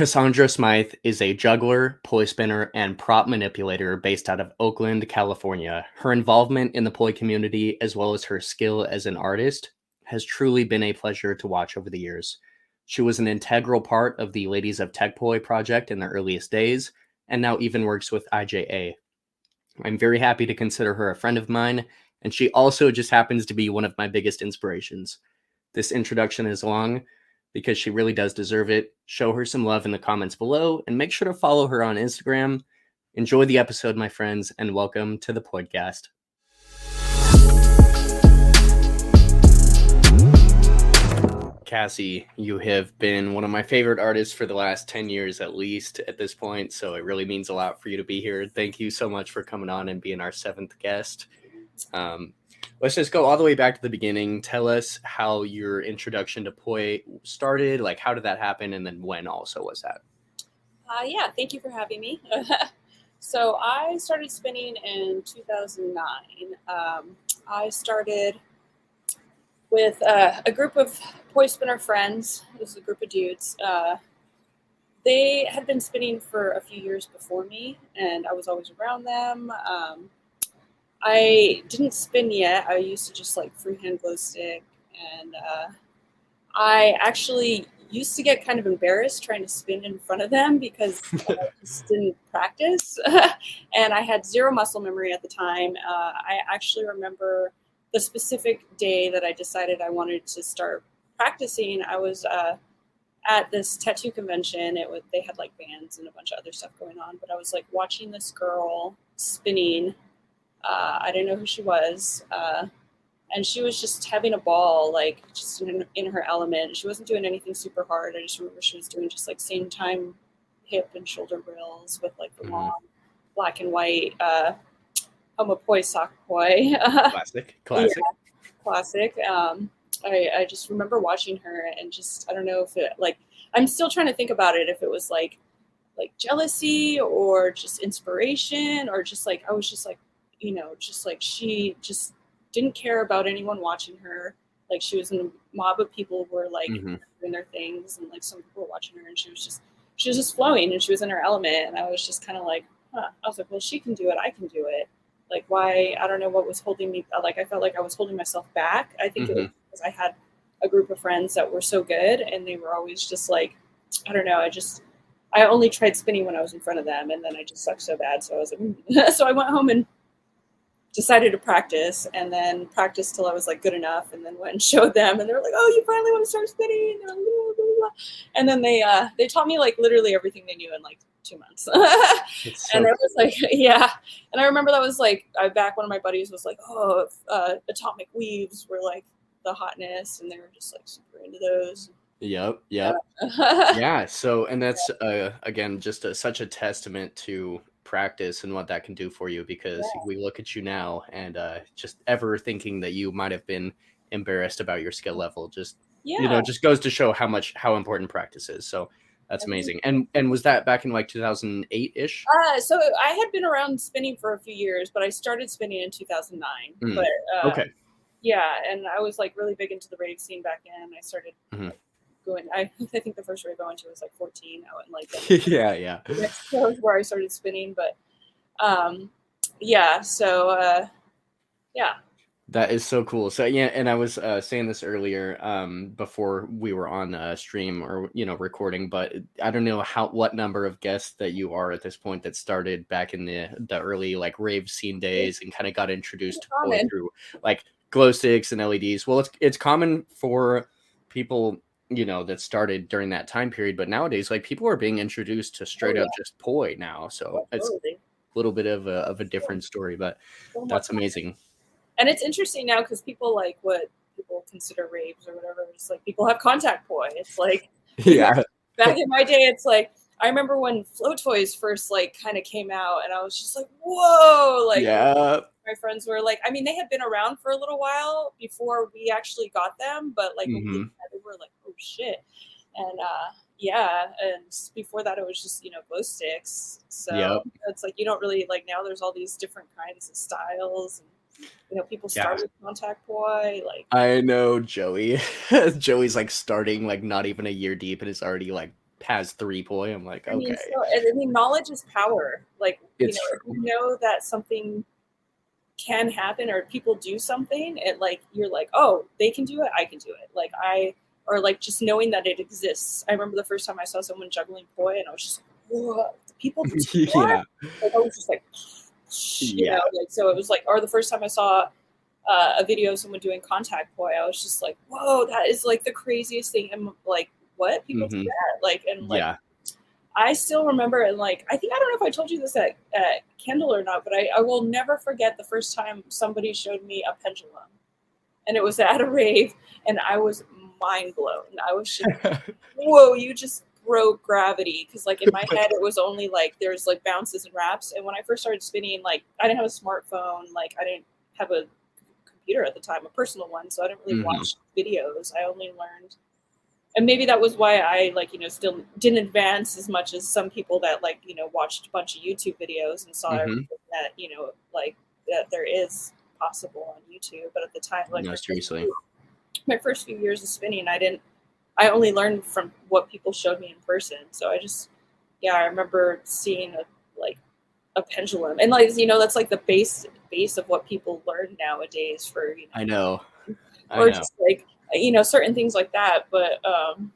Cassaundra Smyth is a juggler, poi spinner, and prop manipulator based out of Oakland, California. Her involvement in the poi community, as well as her skill as an artist, has truly been a pleasure to watch over the years. She was an integral part of the Ladies of Tech Poi project in the earliest days, and now even works with IJA. I'm very happy to consider her a friend of mine, and she also just happens to be one of my biggest inspirations. This introduction is long because she really does deserve it. Show her some love in the comments below and make sure to follow her on Instagram. Enjoy the episode, my friends, and welcome to the podcast. Cassie, you have been one of my favorite artists for the last 10 years at least at this point. So it really means a lot for you to be here. Thank you so much for coming on and being our seventh guest. Um, let's just go all the way back to the beginning. Tell us how your introduction to Poi started. Like, how did that happen? And then when also was that? Uh, yeah, thank you for having me. so I started spinning in 2009. Um, I started with uh, a group of poi spinner friends. This is a group of dudes. Uh, they had been spinning for a few years before me, and I was always around them. Um, I didn't spin yet. I used to just like freehand glow stick, and uh, I actually used to get kind of embarrassed trying to spin in front of them because I just didn't practice, and I had zero muscle memory at the time. Uh, I actually remember the specific day that I decided I wanted to start practicing, I was uh, at this tattoo convention. It was they had like bands and a bunch of other stuff going on, but I was like watching this girl spinning. Uh, I didn't know who she was, uh, and she was just having a ball, like just in, in, her element. She wasn't doing anything super hard. I just remember she was doing just like same time hip and shoulder grills with like the mm-hmm. long black and white uh, Home of Poi Sock Poi. classic. Classic. Yeah, classic. Um, I, I just remember watching her and just, I don't know if it, like, I'm still trying to think about it if it was like, like jealousy or just inspiration or just like, I was just like, you know, just like she just didn't care about anyone watching her. Like she was in a mob of people who were like mm-hmm. doing their things and like some people were watching her and she was just, she was just flowing and she was in her element. And I was just kind of like, huh. I was like, well, she can do it. I can do it like why i don't know what was holding me like i felt like i was holding myself back i think mm-hmm. it was because i had a group of friends that were so good and they were always just like i don't know i just i only tried spinning when i was in front of them and then i just sucked so bad so i was like mm. so i went home and decided to practice and then practiced till i was like good enough and then went and showed them and they were like oh you finally want to start spinning and, like, blah, blah, blah. and then they uh they taught me like literally everything they knew in like two months. so and I was like, yeah. And I remember that was like, I back one of my buddies was like, oh, uh, atomic weaves were like the hotness, and they were just like super into those. Yep. Yep. yeah. So, and that's uh, again just a, such a testament to practice and what that can do for you because yeah. we look at you now and uh, just ever thinking that you might have been embarrassed about your skill level just yeah. you know just goes to show how much how important practice is so that's amazing. And and was that back in like 2008 ish? Uh, so I had been around spinning for a few years, but I started spinning in 2009. Mm. But uh, okay, yeah, and I was like really big into the rave scene back then. I started mm-hmm. Going. I, I think the first rave I went to was like 14. I went like yeah, yeah. That's where I started spinning, but um, yeah. So uh, yeah, that is so cool. So yeah, and I was uh, saying this earlier um, before we were on uh, stream or you know recording, but I don't know how what number of guests that you are at this point that started back in the the early like rave scene days and kind of got introduced to through like glow sticks and LEDs. Well, it's it's common for people you know that started during that time period, but nowadays like people are being introduced to straight oh, yeah. up just poi now, so it's a little bit of a of a different story, but that's amazing and it's interesting now because people like what people consider raves or whatever. It's like people have contact poi. It's like yeah. back in my day, it's like I remember when flow toys first like kind of came out, and I was just like, whoa, like yeah. My friends were like, I mean, they had been around for a little while before we actually got them, but like mm-hmm. they were like, oh shit, and uh, yeah, and before that it was just you know glow sticks. So yep. it's like you don't really like now. There's all these different kinds of styles. And, you know, people start yeah. with contact poi. Like I know Joey. Joey's like starting like not even a year deep and it's already like has three poi. I'm like, I mean, okay, so, I mean, knowledge is power. Like, It's you know, if you know that something can happen or people do something, it like you're like, oh, they can do it, I can do it. Like I, or like just knowing that it exists. I remember the first time I saw someone juggling poi, and I was just like, whoa, people do that? yeah, Like I was just like, you Yeah. know, like so it was like, or the first time I saw. Uh, a video of someone doing contact poi, I was just like, "Whoa, that is like the craziest thing!" I'm like, "What people do Mhm. that?" Like, and like, yeah, I still remember, and like, I think I don't know if I told you this at, at Kendall or not, but I, I will never forget the first time somebody showed me a pendulum, and it was at a rave, and I was mind blown. I was just, whoa, you just broke gravity because like in my head it was only like there's like bounces and wraps, and when I first started spinning, like I didn't have a smartphone, like I didn't have a computer at the time, a personal one, so I didn't really Mhm. watch videos. I only learned and maybe that was why I like you know still didn't advance as much as some people that like you know watched a bunch of YouTube videos and saw Mhm. everything that you know like that there is possible on YouTube. But at the time, like no, seriously, my first few years of spinning, I didn't. I only learned from what people showed me in person. So I just, yeah, I remember seeing a like a pendulum, and like you know that's like the base base of what people learn nowadays for you know I know, I or know. just like you know certain things like that but um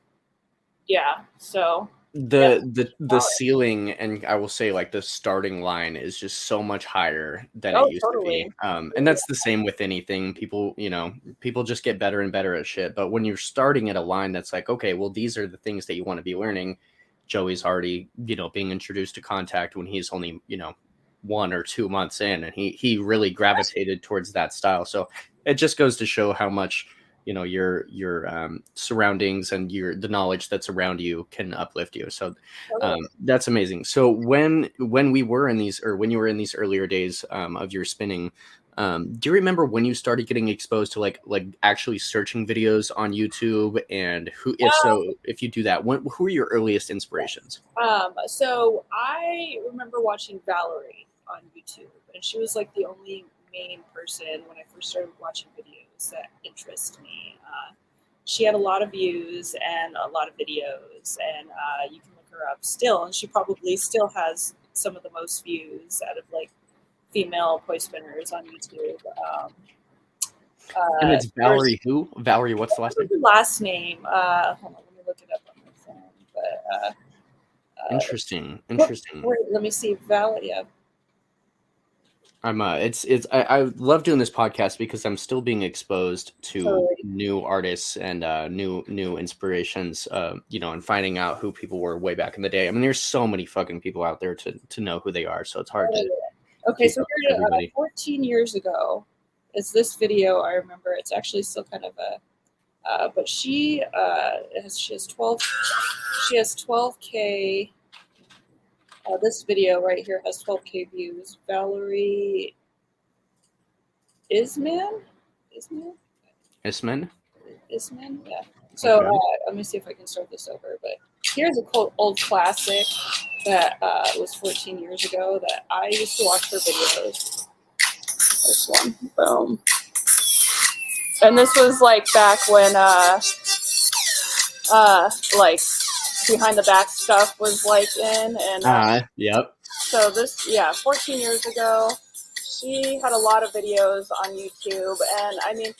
yeah so the the the ceiling and I will say like the starting line is just so much higher than Oh, it used to be. Um, and that's the same with anything. People, you know, people just get better and better at shit. But when you're starting at a line that's like, okay, well, these are the things that you want to be learning. Joey's already, you know, being introduced to contact when he's only, you know, one or two months in, and he he really gravitated towards that style. So it just goes to show how much you know your your um, surroundings and your the knowledge that's around you can uplift you. So um, that's amazing. So when when we were in these or when you were in these earlier days um, of your spinning, um, do you remember when you started getting exposed to like like actually searching videos on YouTube? And who, if so, if you do that, when, who are your earliest inspirations? um so i remember watching valerie on youtube and she was like the only main person when i first started watching videos that interest me uh, she had a lot of views and a lot of videos and uh, you can look her up still and she probably still has some of the most views out of like female poi spinners on youtube um, uh, And it's Valerie who? Valerie, what's the last name? last name? Uh, hold on, let me look it up on my phone. But uh, uh, Interesting. Interesting. wait, let me see. Val, yeah. I'm uh it's it's I, I love doing this podcast because I'm still being exposed to Totally. new artists and uh new new inspirations uh you know and finding out who people were way back in the day. I mean there's so many fucking people out there to to know who they are so it's hard to Okay, so here, uh, 14 years ago, is this video. I remember it's actually still kind of a. Uh, but she uh, has she has 12 she has 12k uh, this video right here has 12k views valerie isman isman Isman? Isman, yeah. So Okay. uh, let me see if I can start this over. But here's a cool, old classic that uh, was 14 years ago that I used to watch her videos. This one, boom. And this was like back when, uh, uh, like behind the back stuff was like in, and uh, yep. so this, yeah, 14 years ago, she had a lot of videos on YouTube, and I mean,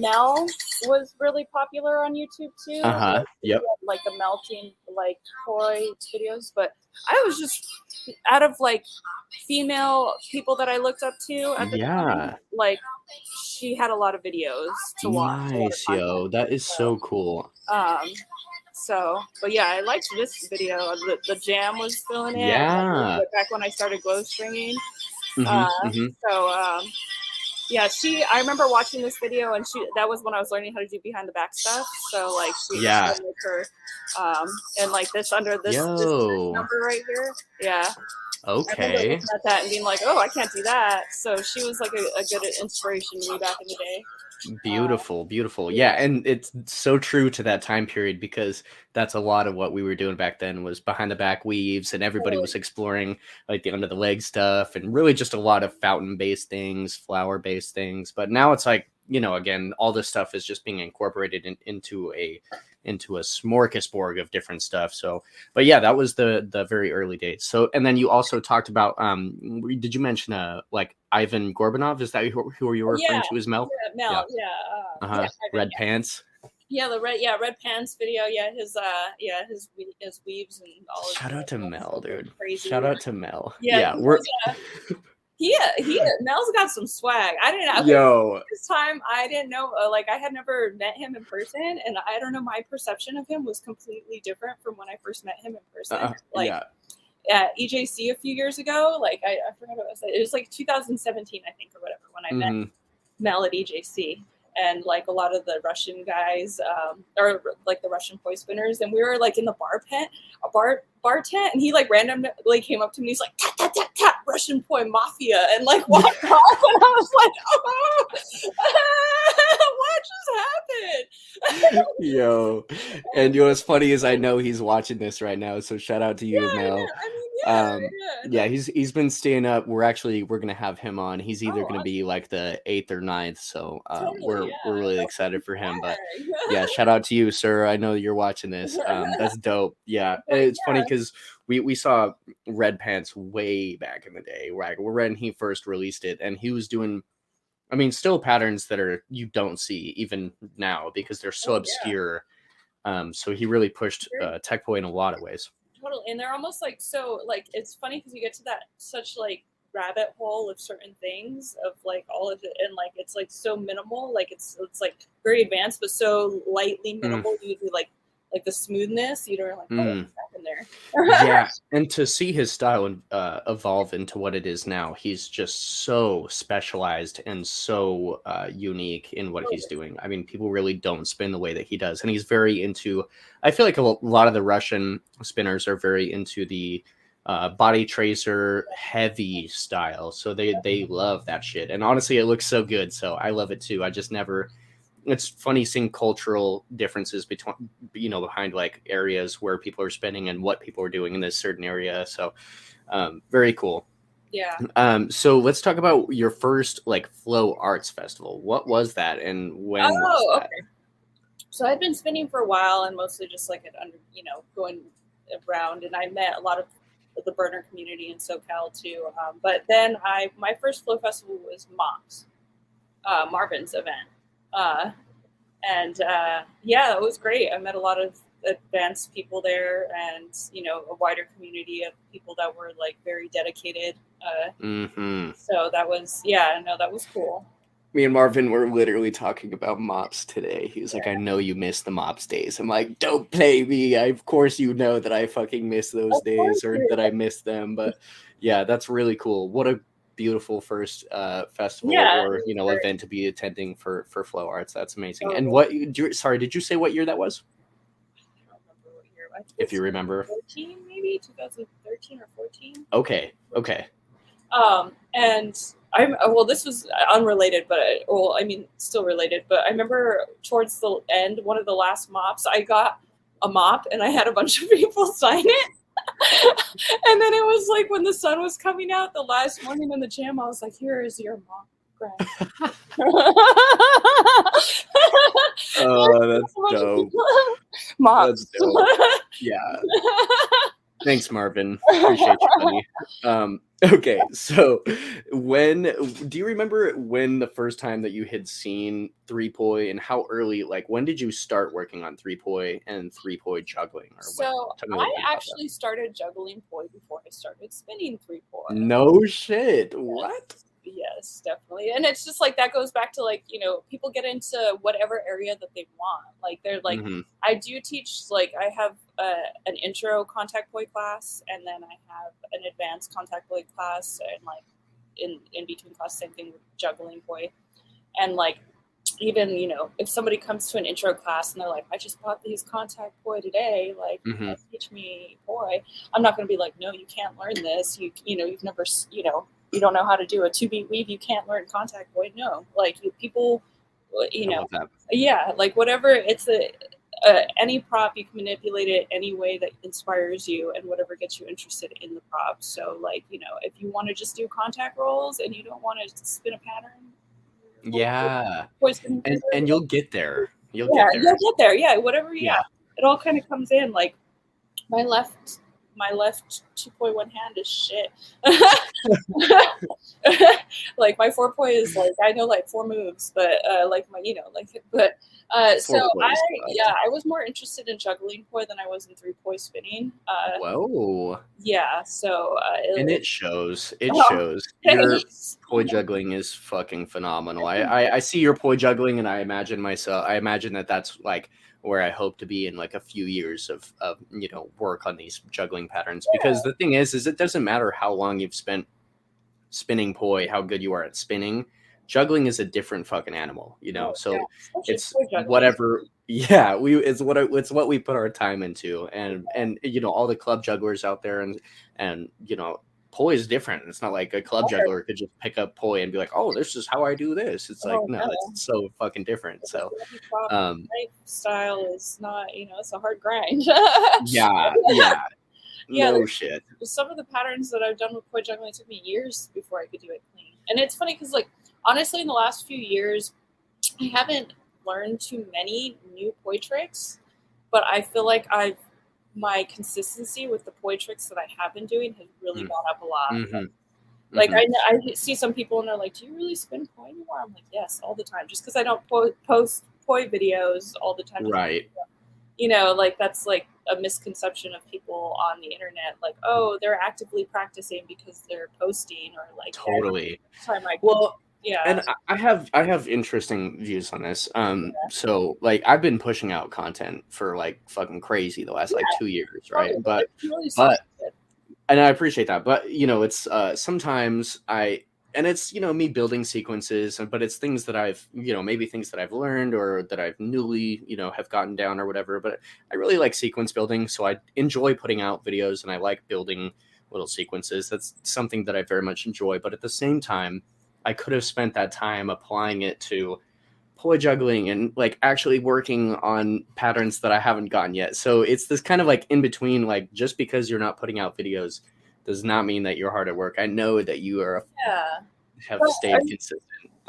Mel was really popular on YouTube too. Uh-huh. Yep. Like the melting like toy videos, but I was just out of like female people that I looked up to at the Yeah. time. Like she had a lot of videos to watch. lot of Nice, yo. That is so cool. Um, so, but yeah, I liked this video. The, the jam was filling it. Yeah. Back when I started glow stringing. Mhm, Uh, mhm. So, um, yeah, she. I remember watching this video, and she. That was when I was learning how to do behind the back stuff. So, like, she Yeah. her, um, and like this under this, this number right here. Yeah. Okay. at that and being like, oh, I can't do that. So she was like a, a good inspiration to me back in the day. Beautiful, beautiful. Yeah, and it's so true to that time period because that's a lot of what we were doing back then was behind the back weaves and everybody was exploring like the under the leg stuff and really just a lot of fountain based things, flower based things. But now it's like, you know, again, all this stuff is just being incorporated in, into a into a smorgasbord of different stuff. So, but yeah, that was the the very early days. So, and then you also talked about um, did you mention uh like Ivan Gorbanov? Is that who, who you were referring Yeah, to as Mel? Yeah, Mel, yeah. uh, Uh-huh. yeah, Red yeah. pants. Yeah, the red, yeah, red pants video. Yeah, his, uh, yeah, his, his weaves and all. Shout out to Mel, dude. Crazy. Shout out to Mel. Yeah, Yeah, we're uh, he, he, Mel's got some swag. I didn't. I, yo. this time I didn't know uh, like I had never met him in person and I don't know my perception of him was completely different from when I first met him in person. Uh, like yeah. At EJC a few years ago, like I, I forgot what it was. It was like 2017 I think or whatever when I met Mhm. Mel at EJC and like a lot of the Russian guys um, or like the Russian poi spinners and we were like in the bar tent a bar bar tent and he like randomly came up to me he's like tap tap tap tap Russian poi mafia and like walked off and I was like oh what just happened Yo. And you know what's funny is I know he's watching this right now. So shout out to you, yeah, Mel. I mean, yeah, Um, yeah. Yeah, he's he's been staying up. We're actually we're gonna have him on. He's either Oh, gonna be like the eighth or ninth. So uh, Totally, we're yeah. we're really excited for him. But Yeah. shout out to you, sir. I know you're watching this. Um, that's dope. Yeah, and it's funny because we we saw Red Pants way back in the day, right? When he first released it, and he was doing. I mean, still patterns that are you don't see even now because they're so Oh, obscure. Um, so he really pushed uh, Tech Poi in a lot of ways. Totally and they're almost like so like it's funny because you get to that such like rabbit hole of certain things of like all of it and like it's like so minimal like it's it's like very advanced but so lightly mm. minimal you do like like the smoothness you don't like oh Mm. happened there. Yeah and to see his style uh, evolve into what it is now he's just so specialized and so uh, unique in what he's doing. I mean people really don't spin the way that he does and he's very into i feel like a lot of the russian spinners are very into the uh, body tracer heavy style so they they love that shit and honestly it looks so good so i love it too. I just never it's funny seeing cultural differences between you know behind like areas where people are spending and what people are doing in this certain area. So um, very cool. Yeah. Um, so let's talk about your first like flow arts festival. What was that and when oh okay. So i'd been spinning for a while and mostly just like at under you know going around and i met a lot of the burner community in socal too um, but then i my first flow festival was mops uh, marvin's event uh, and uh, yeah it was great. I met a lot of advanced people there and you know a wider community of people that were like very dedicated uh, hmm so that was yeah no that was cool. Me and marvin were literally talking about mops today. He was like i know you miss the mops days. I'm like don't play me. I, of course you know that i fucking miss those Of days or that i miss them. But yeah that's really cool. What a beautiful first uh festival Yeah, or you know great. event to be attending for for flow arts. That's amazing. Oh, and what do sorry did you say what year that was? I don't remember what year. I if you remember. 14 maybe? 2013 or 14 okay okay. Um and i'm well this was unrelated but I, well i mean still related but i remember towards the end one of the last mops i got a mop and i had a bunch of people sign it and then it was like when the sun was coming out the last morning in the gym i was like here is your mom. grant oh that's dope mops That's dope. yeah Thanks, Marvin. Appreciate you, buddy. Um, okay, so when do you remember when the first time that you had seen three poi and how early? Like, when did you start working on three poi and three poi juggling? Or what? So Tell me a little I bit about that. actually started juggling poi before I started spinning three poi. no shit. What? Yes, definitely. And it's just like that goes back to like, you know, people get into whatever area that they want. Like they're like Mhm. I do teach like I have uh, an intro contact poi class and then I have an advanced contact poi class and like in in between class same thing with juggling poi. And like even, you know, if somebody comes to an intro class and they're like, I just bought these contact poi today, like Mhm. teach me poi, I'm not going to be like, no, you can't learn this. You you know, you've never, you know, you don't know how to do a two beat weave. You can't learn contact poi. No, like you, people, you know, yeah, like whatever. It's a uh, any prop you can manipulate it any way that inspires you and whatever gets you interested in the prop. So like you know, if you want to just do contact rolls and you don't want to spin a pattern, Yeah, and and you'll get there. You'll yeah, get there. you'll get there. Yeah, whatever. Yeah, Yeah. it all kind of comes in. Like my left, my left two point one hand is shit. like my four point is like I know like four moves, but uh, like my you know like but uh, so I yeah I was more interested in juggling poi than I was in three poi spinning. Uh, Whoa, yeah, so uh, and it shows. It Oh, shows. Your poi juggling is fucking phenomenal. I, I I see your poi juggling, and I imagine myself. I imagine that that's like where I hope to be in like a few years of of you know work on these juggling patterns. Because the thing is, is it doesn't matter how long you've spent spinning poi, how good you are at spinning. Juggling is a different fucking animal, you know. Oh, So yeah, it's whatever yeah we it's what it's what we put our time into and and you know all the club jugglers out there and and you know poi is different it's not like a club juggler could just pick up poi and be like oh this is how i do this it's like Oh, no no. it's so fucking different so um lifestyle is not you know it's a hard grind. yeah yeah Yeah, no shit some of the patterns that I've done with poi juggling took me years before I could do it clean. And it's funny because, like, honestly, in the last few years, I haven't learned too many new poi tricks, but I feel like I've my consistency with the poi tricks that I have been doing has really Mm. gone up a lot. Mhm. Like Mhm. I, I see some people and they're like, "Do you really spin poi anymore?" I'm like, "Yes, all the time." Just because I don't po- post poi videos all the time, right you know, like that's like a misconception of people on the internet. Like, oh, they're actively practicing because they're posting, or like totally time I well yeah, and I- have I have interesting views on this. Um, so like I've been pushing out content for like fucking crazy the last like two years, right? totally, But really but- and I appreciate that. But you know, it's uh sometimes I and it's you know me building sequences, and but it's things that I've you know maybe things that I've learned or that I've newly you know have gotten down or whatever. But I really like sequence building, so I enjoy putting out videos and I like building little sequences. That's something that I very much enjoy. But at the same time, I could have spent that time applying it to poi juggling and like actually working on patterns that I haven't gotten yet. So it's this kind of like in between, like just because you're not putting out videos does not mean that you're hard at work. I know that you are yeah. have Well, stayed are you- consistent.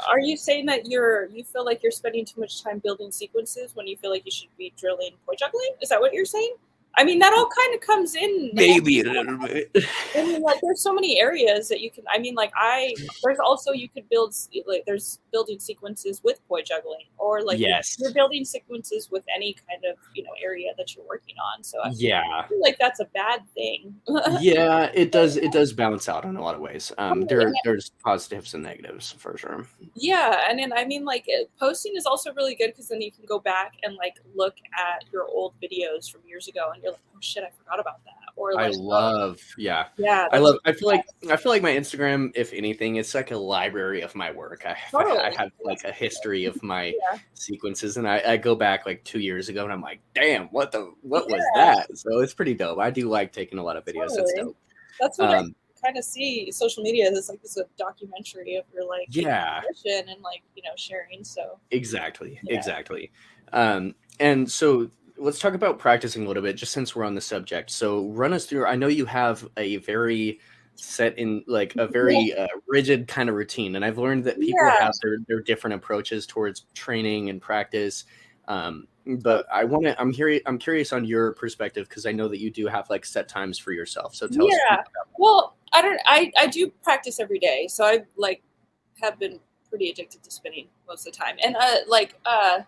Are you saying that you're you feel like you're spending too much time building sequences when you feel like you should be drilling poi juggling? Is that what you're saying? I mean, that all kind of comes in. Maybe a little bit. I mean, like, there's so many areas that you can. I mean, like, I there's also you could build like there's building sequences with poi juggling, or like yes. you're building sequences with any kind of you know area that you're working on. So I Yeah. feel like that's a bad thing. Yeah, it does. It does balance out in a lot of ways. Um, Oh, there, there's positives and negatives for sure. yeah, and then I mean, like, posting is also really good because then you can go back and like look at your old videos from years ago, and you're like, oh shit, I forgot about that. Or I like, oh, love. Yeah, yeah, I love. I feel like I feel like my Instagram, if anything, it's like a library of my work. I, Totally. I have like a history of my Yeah. sequences, and I, I go back like two years ago, and I'm like, damn, what the what was that? So it's pretty dope. I do like taking a lot of videos. That's dope. That's what I Um, kind of see social media as like this a documentary of your like yeah, and like you know sharing. So exactly, Yeah. exactly. Um, and so let's talk about practicing a little bit, just since we're on the subject. So run us through. I know you have a very set in like a very uh, rigid kind of routine and i've learned that people Yeah. have their, their different approaches towards training and practice um, but i want to i'm curious i'm curious on your perspective because i know that you do have like set times for yourself so tell us Yeah. well, I don't. I I do practice every day, so I like have been pretty addicted to spinning most of the time. And uh, like uh,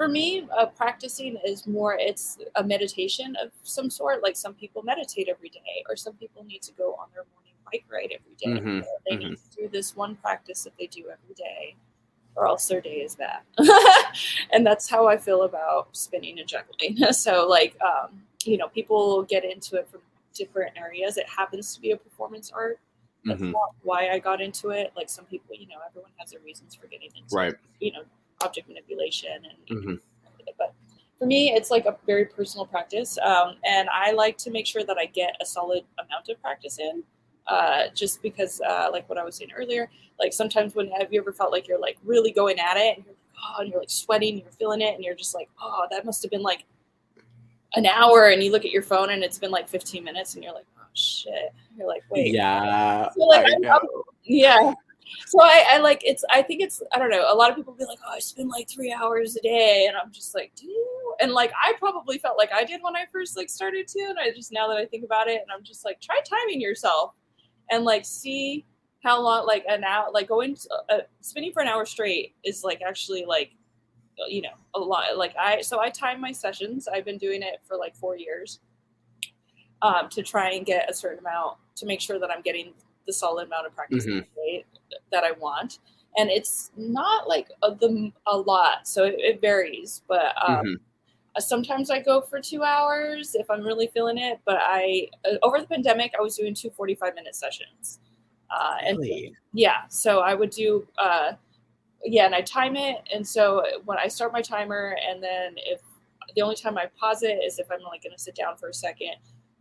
for me, uh, practicing is more. It's a meditation of some sort. Like some people meditate every day, or some people need to go on their morning bike ride every day. Mhm, or They mhm. need to do this one practice that they do every day. Or else their day is bad, and that's how I feel about spinning and juggling. so, like, um, you know, people get into it from different areas. It happens to be a performance art. That's Mhm, not why I got into it. Like some people, you know, everyone has their reasons for getting into, right you know, object manipulation and. Mhm. But for me, it's like a very personal practice, um, and I like to make sure that I get a solid amount of practice in. Uh, just because, uh, like what I was saying earlier, like sometimes when have you ever felt like you're like really going at it and you're like, oh, and you're like sweating, and you're feeling it, and you're just like, oh, that must have been like an hour, and you look at your phone and it's been like 15 minutes, and you're like, oh shit, you're like, wait, yeah So, like, I I'm- know. yeah. So I, I like it's I think it's I don't know. A lot of people be like, oh, I spend like three hours a day, and I'm just like, do you? And like I probably felt like I did when I first like started to, and I just now that I think about it, and I'm just like, try timing yourself, and like see how long like an hour like going uh, spinning for an hour straight is like actually like you know a lot like i so i time my sessions i've been doing it for like four years um, to try and get a certain amount to make sure that i'm getting the solid amount of practice Mhm. that i want and it's not like a, the, a lot so it, it varies but um, Mhm. uh, sometimes i go for two hours if i'm really feeling it but i uh, over the pandemic i was doing two 45 minute sessions uh, and Really? yeah so i would do uh yeah and i time it and so when i start my timer and then if the only time i pause it is if i'm like going to sit down for a second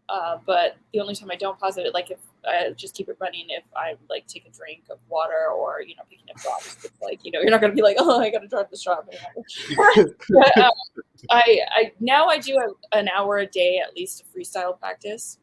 uh, but the only time i don't pause it like if i just keep it running if i like take a drink of water or you know picking up drops it's like you know you're not going to be like oh i gotta drop this drop but, um, I, I now I do a, an hour a day at least of freestyle practice.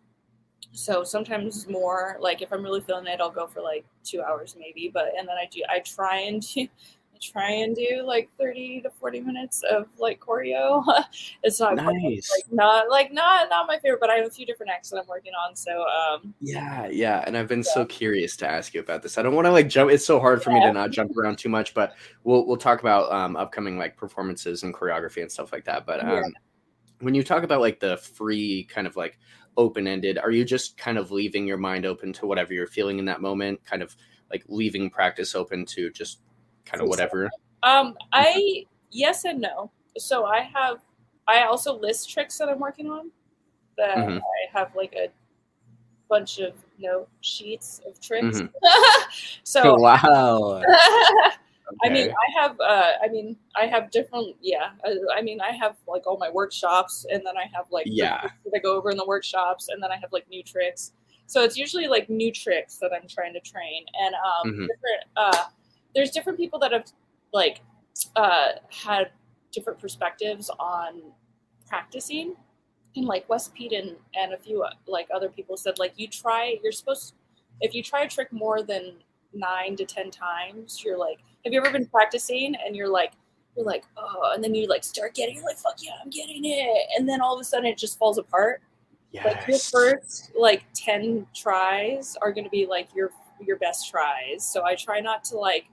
So sometimes more. Like if I'm really feeling it, I'll go for like two hours maybe. But and then I do I try and try and do like thirty to forty minutes of like choreo. it's not quite, like not like not not my favorite, but I have a few different acts that I'm working on. So um Yeah, yeah, and I've been so curious to ask you about this. I don't want to like jump. It's so hard for me to not jump around too much, but we'll we'll talk about um, upcoming like performances and choreography and stuff like that. But Yeah. um, when you talk about like the free kind of like open ended, are you just kind of leaving your mind open to whatever you're feeling in that moment? Kind of like leaving practice open to just kind of whatever. Um, I yes and no. So I have I also list tricks that I'm working on. That Mhm. I have like a bunch of note sheets of tricks. Mhm. so wow. I mean, I have uh, I mean, I have different yeah. I, I mean, I have like all my workshops, and then I have like Yeah. that I go over in the workshops, and then I have like new tricks. So it's usually like new tricks that I'm trying to train, and um, Mhm. different. Uh, there's different people that have like uh, had different perspectives on practicing, and like Wes Peden and a few like other people said like you try you're supposed if you try a trick more than nine to ten times you're like have you ever been practicing and you're like you're like oh and then you like start getting you're like fuck yeah i'm getting it. And then all of a sudden it just falls apart. Like your first like 10 tries are going to be like your your best tries. So i try not to like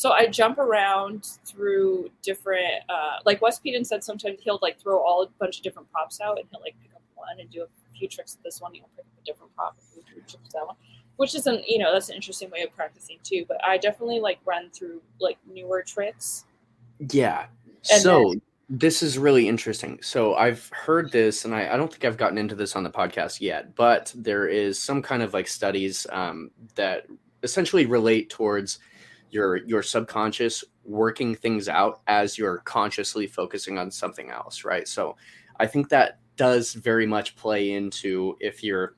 so i jump around through different uh like wes Peden said sometimes he'll like throw all a bunch of different props out and he'll like pick up one and do a few tricks with this one he'll pick up a different prop and do a few tricks with that one which isn't you know that's an interesting way of practicing too but i definitely like run through like newer tricks Yeah. And so this is really interesting. So I've heard this, and I, I don't think I've gotten into this on the podcast yet, but there is some kind of like studies um, that essentially relate towards your your subconscious working things out as you're consciously focusing on something else, right? So I think that does very much play into if you're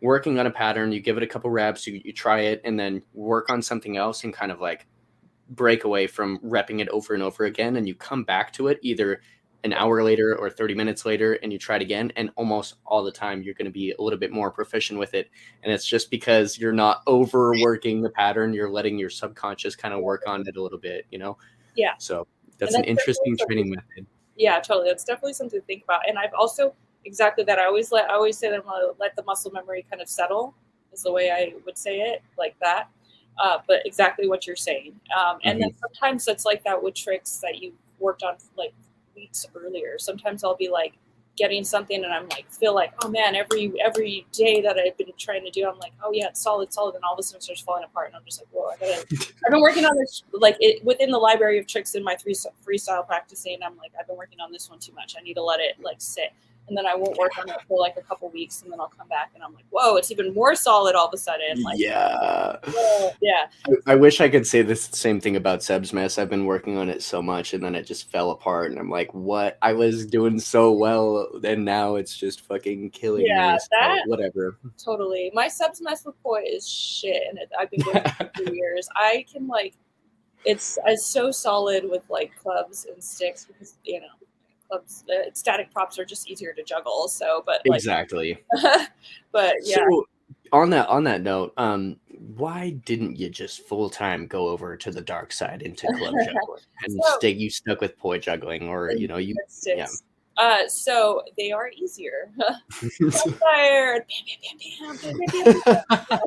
working on a pattern, you give it a couple reps, you, you try it, and then work on something else and kind of like break away from repping it over and over again and you come back to it either an hour later or 30 minutes later and you try it again and almost all the time you're going to be a little bit more proficient with it. And it's just because you're not overworking the pattern you're letting your subconscious kind of work on it a little bit you know? Yeah. so that's And an interesting training method. Yeah totally that's definitely something to think about. And i've also exactly that i always let i always say that i'm going to let the muscle memory kind of settle is the way i would say it like that. Uh, but exactly what you're saying. Um, and then sometimes it's like that with tricks that you worked on like weeks earlier sometimes i'll be like getting something and i'm like feel like oh man every every day that i've been trying to do i'm like oh yeah it's solid solid and all of a sudden it starts falling apart and i'm just like whoa i gotta I've been working on this like it within the library of tricks in my three freestyle practicing. I'm like, I've been working on this one too much. I need to let it like sit, and then I won't work on it for like a couple weeks, and then I'll come back and I'm like, whoa, it's even more solid all of a sudden. Like, yeah whoa, yeah, I- I wish I could say this same thing about Seb's mess. I've been working on it so much and then it just fell apart and I'm like, what? I was doing so well and now it's just fucking killing Yeah, me. So, that- whatever. totally. My Seb's mess with poi is shit, and it, I've been doing it for years. I can like, it's it's so solid with like clubs and sticks because you know clubs uh, static props are just easier to juggle. So, but like, exactly. but yeah. So on that on that note, um, why didn't you just full time go over to the dark side into club juggling and So- stay? You stuck with poi juggling, or you know, you yeah. Uh, so they are easier. Fired. Bam, bam, bam, bam,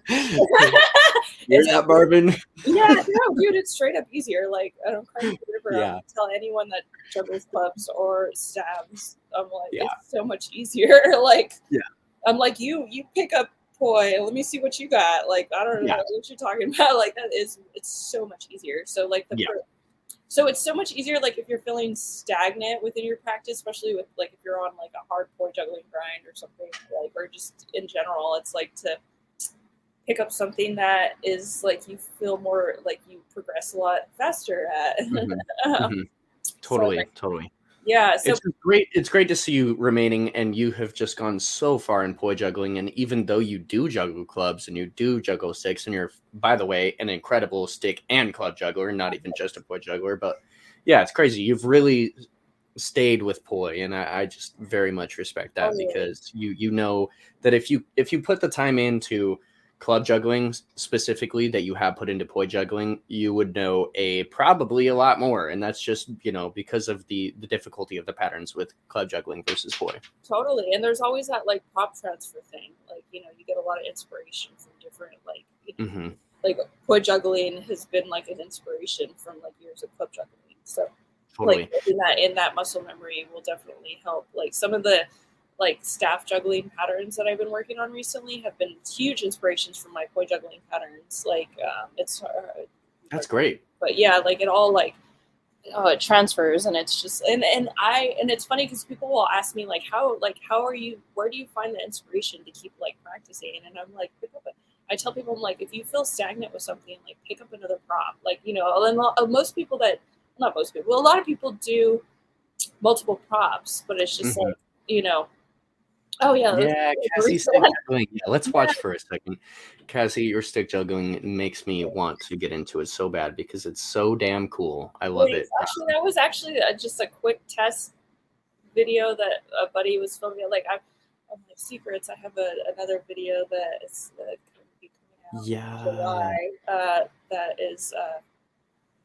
It's- that, Marvin? yeah, no, dude, it's straight up easier. Like I don't cry the river. Yeah. I tell anyone that juggles clubs or stabs, I'm like, Yeah. it's so much easier. like, Yeah. I'm like, you, you pick up poi. Let me see what you got. Like, I don't know Yeah. what you're talking about. Like that is, it's so much easier. So like the. Yeah. fir- so it's so much easier, like if you're feeling stagnant within your practice, especially with like if you're on like a hardcore juggling grind or something, like or just in general, it's like to pick up something that is like you feel more like you progress a lot faster at. Mhm, Um, mhm. Totally, like, totally. Yeah. So it's great. It's great to see you remaining, and you have just gone so far in poi juggling. And even though you do juggle clubs and you do juggle sticks, and you're, by the way, an incredible stick and club juggler, not even just a poi juggler, but yeah, it's crazy. You've really stayed with poi, and I, I just very much respect that Oh, yeah. because you you know that if you if you put the time into club juggling specifically that you have put into poi juggling you would know a probably a lot more and that's just you know because of the the difficulty of the patterns with club juggling versus poi totally, and there's always that like prop transfer thing. Like you know, you get a lot of inspiration from different like you know, hmm like poi juggling has been like an inspiration from like years of club juggling. So totally like in that in that muscle memory will definitely help. Like some of the like staff juggling patterns that I've been working on recently have been huge inspirations from my poi juggling patterns. Like um, it's uh, that's great but yeah, like it all like oh, it transfers and it's just and and I and it's funny because people will ask me like how like how are you where do you find the inspiration to keep like practicing and I'm like pick up a, I tell people I'm like if you feel stagnant with something like pick up another prop like you know and most people that not most people a lot of people do multiple props but it's just Mhm. like you know oh yeah yeah let's cassie stick juggling yeah let's watch for a second cassie your stick juggling makes me want to get into it so bad because it's so damn cool i love Wait, it Actually, that was actually uh just a quick test video that a buddy was filming. Like, I'm my secrets, I have a, another video that is uh, going to be coming out yeah in July. Uh, that is uh,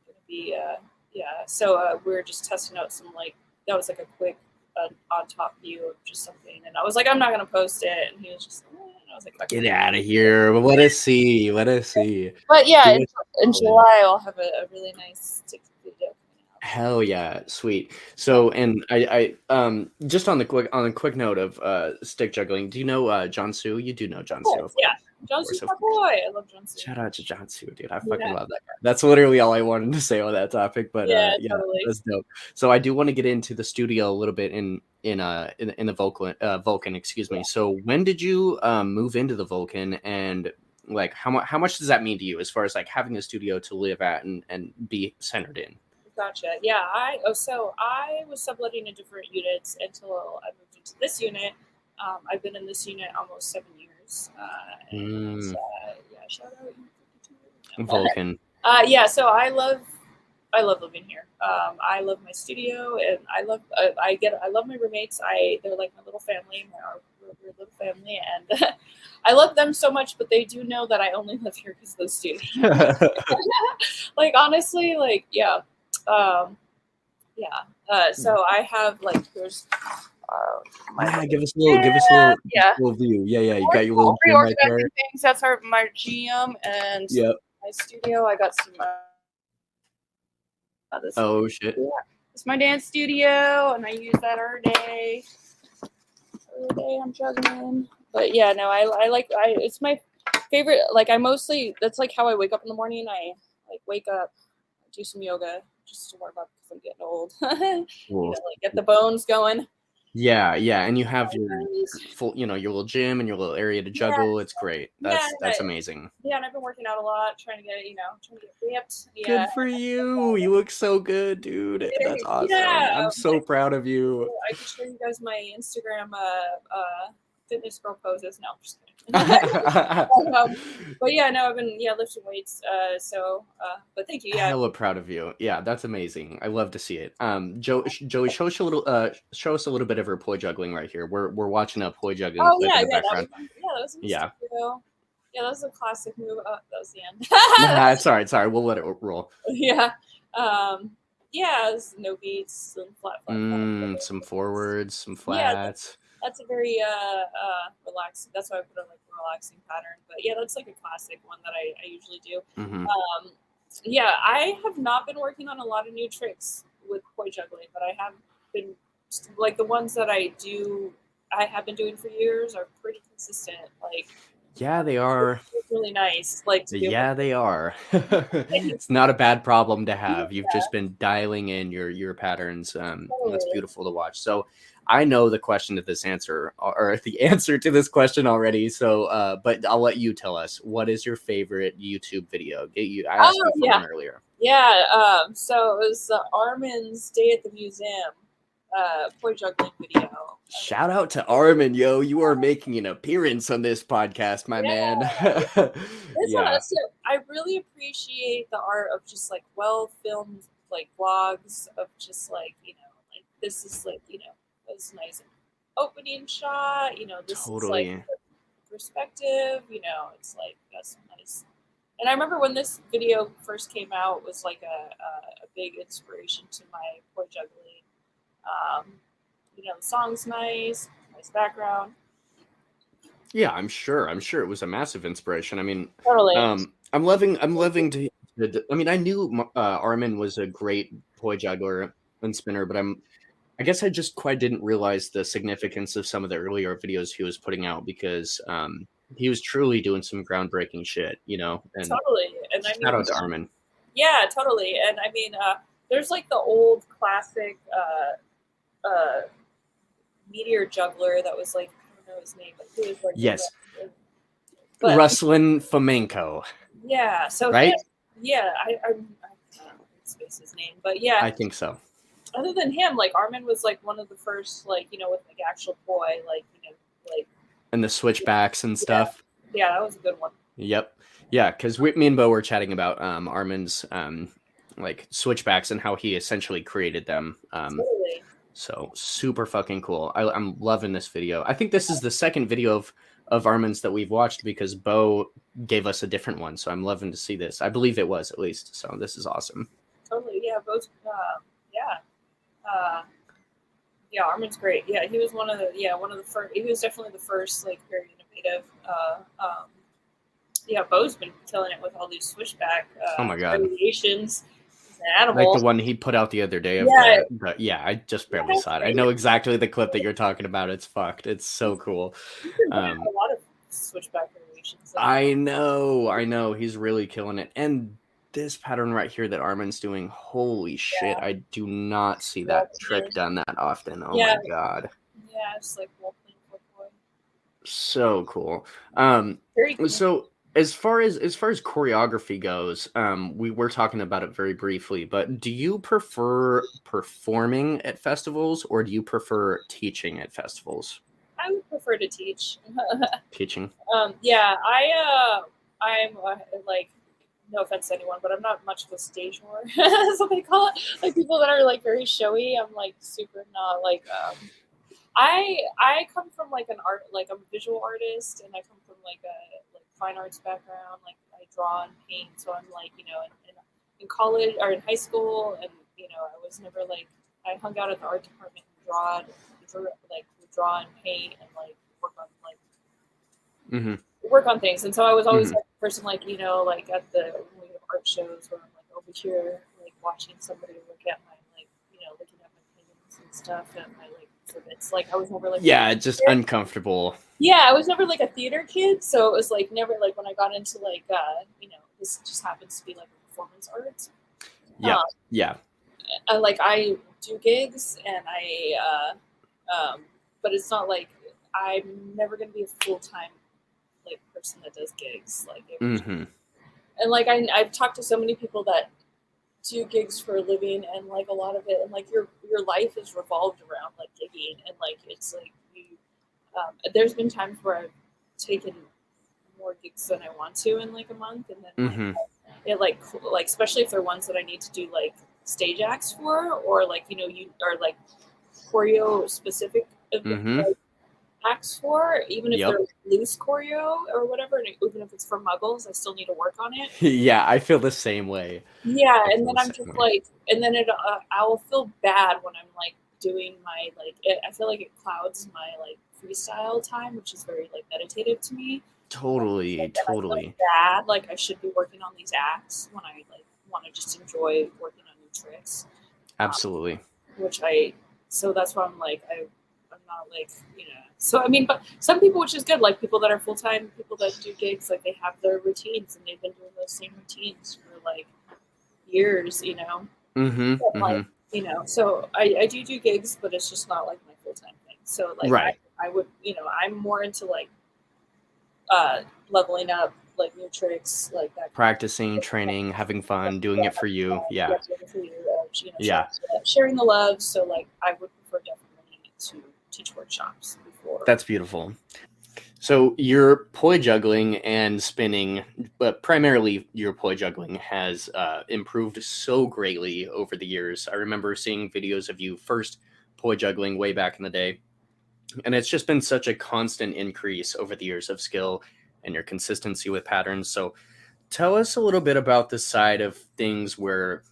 going to be, uh, yeah. So uh, we are just testing out some like that was like a quick uh, on top view of just something, and I was like, I'm not going to post it, and he was just. "Eh," I was like, "Fuck get it." out of here but let us see let us see But yeah, in, in July I'll have a, a really nice stick video. Hell yeah, sweet. So, and I, I, um, just on the quick, on a quick note of uh, stick juggling. Do you know uh, John Sue? You do know John Sue, course, yeah. John course, my boy. I love John Cena. Shout out to John Sue, dude. I fucking Yeah. love that guy. That's literally all I wanted to say on that topic. But Yeah, uh, yeah, totally. that's dope. So I do want to get into the studio a little bit in in uh in, in the Vulcan uh, Vulcan, excuse me. So when did you um, move into the Vulcan and like how much how much does that mean to you as far as like having a studio to live at and and be centered in? Gotcha. Yeah, I oh so I was subletting in different units until I moved into this unit. Um, I've been in this unit almost seven years. Uh, and, Mm. uh, yeah, shout out. Vulcan. Uh, yeah, so I love I love living here. Um, I love my studio, and I love uh, I get I love my roommates. I they're like my little family, my our, little family, and I love them so much. But they do know that I only live here because of the studio. like honestly, like yeah, um, yeah. Uh, so I have like there's uh, my yeah, give us a little, give us a little, Yeah. little view. Yeah, yeah, you got your little gym right there. things. That's our my GM and Yep. my studio. I got some. Uh, Oh shit. Yeah, It's my dance studio, and I use that every day. Every day I'm juggling. But yeah, no, I, I like I. It's my favorite. Like I mostly that's like how I wake up in the morning. I like wake up, do some yoga just to warm up because I'm getting old. you know, like get the bones going. Yeah, yeah, and you have your full, you know, your little gym and your little area to juggle. It's great. That's Yeah, that's amazing. Yeah, and I've been working out a lot, trying to get you know, trying to get ripped. Yeah. Good for you. You look so good, dude. That's awesome. Yeah, I'm so proud of you. I can show you guys my Instagram uh, uh, fitness girl poses. No, I'm just kidding. um, but yeah, no, I've been yeah lifting weights. Uh, so, uh, but thank you. Yeah, Hella proud of you. Yeah, that's amazing. I love to see it. Um, Joe, Joey, show us a little. Uh, show us a little bit of her poi juggling right here. We're we're watching a poi juggling oh yeah, in the yeah, that was, yeah, that was Yeah. studio. Yeah, that was a classic move. Oh, that was the end. nah, sorry, sorry. We'll let it roll. yeah. Um, yeah, it was no beats, some flat, flat, flat, Mm, some forwards, some Yeah, flats. That's a very uh, uh, relaxing. That's why I put it like a relaxing pattern. But yeah, that's like a classic one that I, I usually do. hmm Um, yeah, I have not been working on a lot of new tricks with poi juggling, but I have been like the ones that I do. I have been doing for years are pretty consistent. Like Yeah, they are. it's really nice. Like to be able- Yeah, they are. it's not a bad problem to have. You've just been dialing in your your patterns. Um, and that's beautiful to watch. So I know the question to this answer or the answer to this question already. So, uh, but I'll let you tell us what is your favorite YouTube video. Get you. I asked Oh, you yeah. earlier. Yeah, um, so it was uh, Armin's Day at the Museum uh, juggling video. Shout out to Armin, yo! You are making an appearance on this podcast, my man. This one, yeah, I really appreciate the art of just like well filmed like vlogs of just like you know like this is like you know this nice opening shot. You know this is Totally. like perspective. You know it's like that's nice. And I remember when this video first came out it was like a, a, a big inspiration to my poi juggling. Um, you know the song's nice, nice background. yeah. I'm sure. I'm sure it was a massive inspiration. I mean, Totally. Um, I'm loving. I'm loving to. to- I mean, I knew uh, Armin was a great poi juggler and spinner, but I'm. I guess I just quite didn't realize the significance of some of the earlier videos he was putting out because um, he was truly doing some groundbreaking shit, you know. And totally. And I mean, shout out to Armin. Yeah, totally. And I mean, uh, there's like the old classic uh, uh, meteor juggler that was like I don't know his name, but he was like Yes. But- Ruslan Fomenko, yeah. So right? him- yeah, I, I, I don't know his name, but yeah. I think so. Other than him, like Armin was like one of the first, like you know, with like actual poi, like you know, like And the switchbacks and stuff. yeah, that was a good one. Yep. Yeah, because me and Bo were chatting about um, Armin's um, like switchbacks and how he essentially created them. Um, Totally. So super fucking cool. I, I'm loving this video. I think this is the second video of of Armin's that we've watched because Bo gave us a different one. So I'm loving to see this. I believe it was at least. So this is awesome. Totally, yeah. Both, uh, yeah, uh, yeah. Armin's great. Yeah, he was one of the, yeah, one of the first. He was definitely the first, like, very innovative. Uh, um, yeah, Bo's been killing it with all these switchback. Uh, Oh my God. variations. He's an animal. Like the one he put out the other day of Yeah. the, the yeah, I just barely Yeah, saw it. I know exactly the clip that you're talking about. It's fucked. It's so cool. He's been doing um, a lot of switchback variations. I know, I know. He's really killing it. And this pattern right here that Armin's doing, holy shit! I do not see that That's trick done that often. Oh Yeah. my god, yeah, it's like role playing for so cool. Um, cool. so as far as as far as choreography goes, um, we were talking about it very briefly. But do you prefer performing at festivals or do you prefer teaching at festivals? I would prefer to teach. Teaching. Um, yeah, I uh, I'm uh, like, no offense to anyone, but I'm not much of a stage whore. That's what they call it. Like people that are like very showy. I'm like super not like. Um, I I come from like an art, like I'm a visual artist, and I come from like a like fine arts background. Like I draw and paint, so I'm like you know in, in, in college or in high school, and you know I was never like I hung out at the art department and draw, drew, like draw and paint and like work on like hmm work on things. And so I was always Mhm. like person like, you know, like at the when we have art shows where I'm like over here, like watching somebody look at my like, you know, looking at my paintings and stuff and my like exhibits. Like I was never like Yeah, just uncomfortable. Yeah, I was never like a theater kid, so it was like never like when I got into like uh, you know, this just happens to be like performance arts. Yeah, Um, yeah. I, like I do gigs and I uh um but it's not like I'm never gonna be a full time like person that does gigs. Like it was hmm and like I, I've talked to so many people that do gigs for a living and like a lot of it and like your your life is revolved around like gigging and like it's like you um, there's been times where I've taken more gigs than I want to in like a month and then like, hmm it like like especially if they're ones that I need to do like stage acts for or like you know you are like choreo specific Mhm. like, acts for, even if Yep. they're loose choreo or whatever, and even if it's for muggles, I still need to work on it. yeah, I feel the same way. Yeah, and then the I'm just way. like, and then it, uh, I will feel bad when I'm like doing my like. It, I feel like it clouds my like freestyle time, which is very like meditative to me. Totally, Like, and I feel totally. bad, like I should be working on these acts when I like want to just enjoy working on new tricks, Absolutely. which I. So that's why I'm like I. I'm not like you know. So I mean, but some people, which is good, like people that are full time, people that do gigs, like they have their routines and they've been doing those same routines for like years, you know. Mm-hmm. But, like, you know so I, I do do gigs but it's just not like my full-time thing so like Right. I, I would you know i'm more into like uh leveling up like new tricks like that Practicing, training, having fun, doing it for you. Yeah. doing it for you, uh, you know, Yeah. sharing, sharing the love so like i would prefer definitely to teach workshops That's beautiful. So your poi juggling and spinning, but primarily your poi juggling has uh, improved so greatly over the years. I remember seeing videos of you first poi juggling way back in the day, and it's just been such a constant increase over the years of skill and your consistency with patterns. So tell us a little bit about the side of things where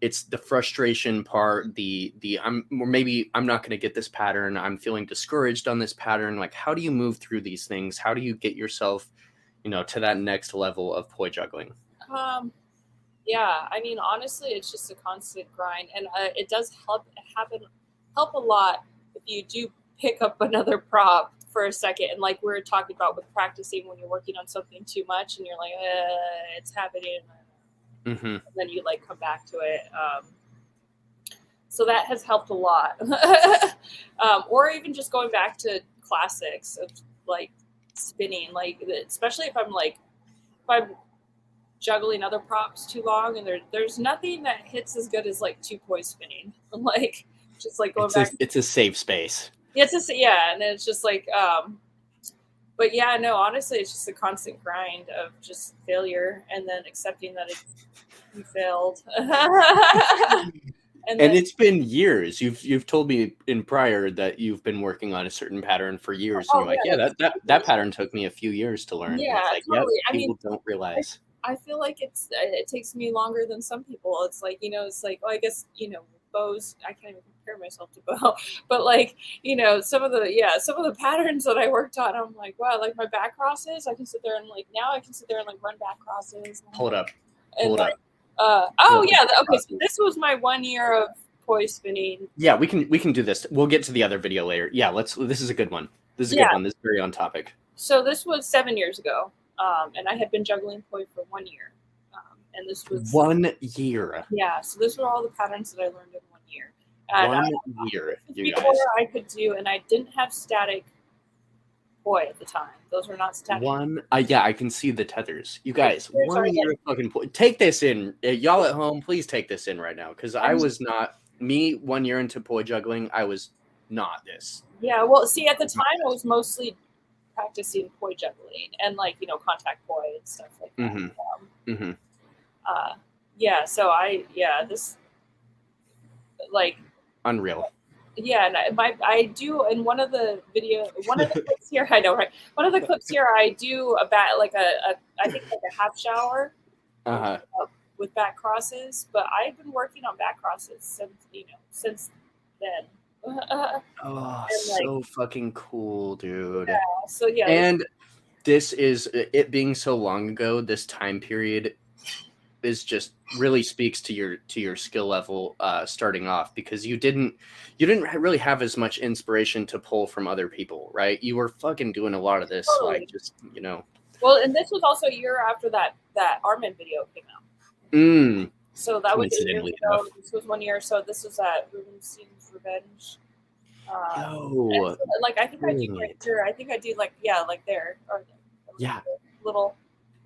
it's the frustration part the the i'm or maybe i'm not going to get this pattern i'm feeling discouraged on this pattern like how do you move through these things? How do you get yourself you know to that next level of poi juggling? Um yeah i mean honestly it's just a constant grind and uh, it does help happen help a lot if you do pick up another prop for a second and like we are talking about with practicing when you're working on something too much and you're like uh, it's happening hmm and then you like come back to it um, so that has helped a lot. Um, or even just going back to classics of like spinning like especially if i'm like if i'm juggling other props too long and there, there's nothing that hits as good as like two poi spinning. Like just like going it's back a, it's a safe space. Yeah, it's just yeah, and it's just like um but yeah, no, honestly it's just a constant grind of just failure and then accepting that it you failed. and and then, it's been years you've you've told me in prior that you've been working on a certain pattern for years Oh, and you're like yeah, yeah that, that that pattern took me a few years to learn Yeah, like yeah totally. I mean, don't realize I feel like it's it takes me longer than some people. It's like, you know, it's like well, I guess, you know, Bo's I can't even compare myself to Bo. But like, you know, some of the yeah, some of the patterns that I worked on, I'm like, wow, like my back crosses, I can sit there and like now I can sit there and like run back crosses. and, hold up and, hold like, up Uh, oh yeah. Okay. So this was my one year of poi spinning. yeah we can we can do this we'll get to the other video later yeah let's this is a good one this is a Yeah. good one this is very on topic So this was seven years ago, um, and I had been juggling poi for one year. Um, and this was one year yeah. So these were all the patterns that I learned in one year. One I- year you before guys I could do, and I didn't have static poi at the time. Those were not static. one uh, yeah i can see the tethers you guys one year fucking po- take this in Uh, y'all at home please take this in right now because i was not me one year into poi juggling i was not this Yeah. Well, see, at the time I was mostly practicing poi juggling and like you know contact poi and stuff like that. Mhm. Um, hmm uh, yeah. So I yeah this like unreal. Yeah and I, my, I do in one of the video one of the clips here i know right? One of the clips here i do a bat like a, a i think like a half shower uh-huh. with back crosses but i've been working on back crosses since you know since then. Oh And, like- so fucking cool dude. Yeah, so yeah. And this is it being so long ago this time period is just really speaks to your to your skill level uh starting off because you didn't you didn't really have as much inspiration to pull from other people right? You were fucking doing a lot of this Totally. like just you know. Well and this was also a year after that that armin video came out. Mm, so that was years Coincidentally ago. this was one year so this was at rubenstein's revenge. Uh, And so, like I think I do Brilliant. right here. I think I do like yeah, like there. Or Yeah. little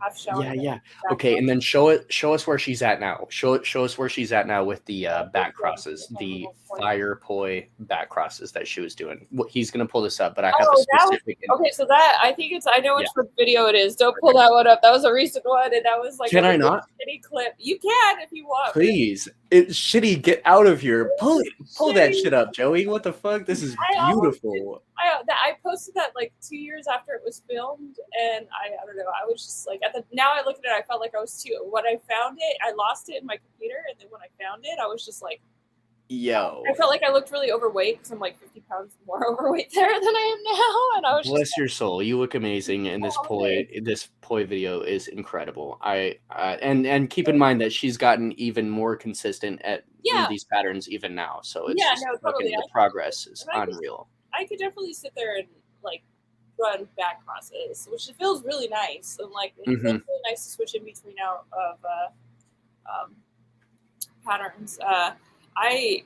half shower. yeah yeah okay and then show it show us where she's at now show it show us where she's at now with the uh, back crosses the fire poi back crosses that she was doing he's gonna pull this up but i have Oh, a that was- specific Okay, so that I think it's I know which video it is. Don't pull that one up. That was a recent one, and that was like can a i not shitty clip. You can if you want. Please, it's shitty. Get out of here. Pull it. Pull that shit up, Joey. What the fuck? This is I beautiful. I uh, that I posted that like two years after it was filmed, and I I don't know. I was just like at the now I look at it, I felt like I was too. When I found it, I lost it in my computer, and then when I found it, I was just like, Yo, I felt like I looked really overweight because I'm like 50 pounds more overweight there than I am now, and I was bless your soul. You look amazing, and this Oh, poi this poi video is incredible. I uh, and and keep in mind that she's gotten even more consistent at Yeah. these patterns even now. So it's Yeah, just no, fucking- totally. the I- progress is and I unreal. I could definitely sit there and like run back crosses, which feels really nice. And like it feels Mhm. really nice to switch in between out of uh, um, patterns. Uh, I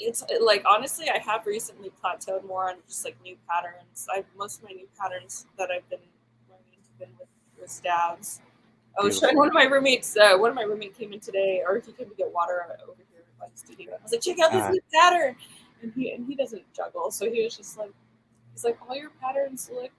it's like honestly, I have recently plateaued more on just like new patterns. I most of my new patterns that I've been learning have been with, with stabs. I was Beautiful. one of my roommates. Uh, one of my roommate came in today, or he came to get water over here by the studio. I was like, check out this Ah. new pattern, and he and he doesn't juggle, so he was just like, he's like, all your patterns look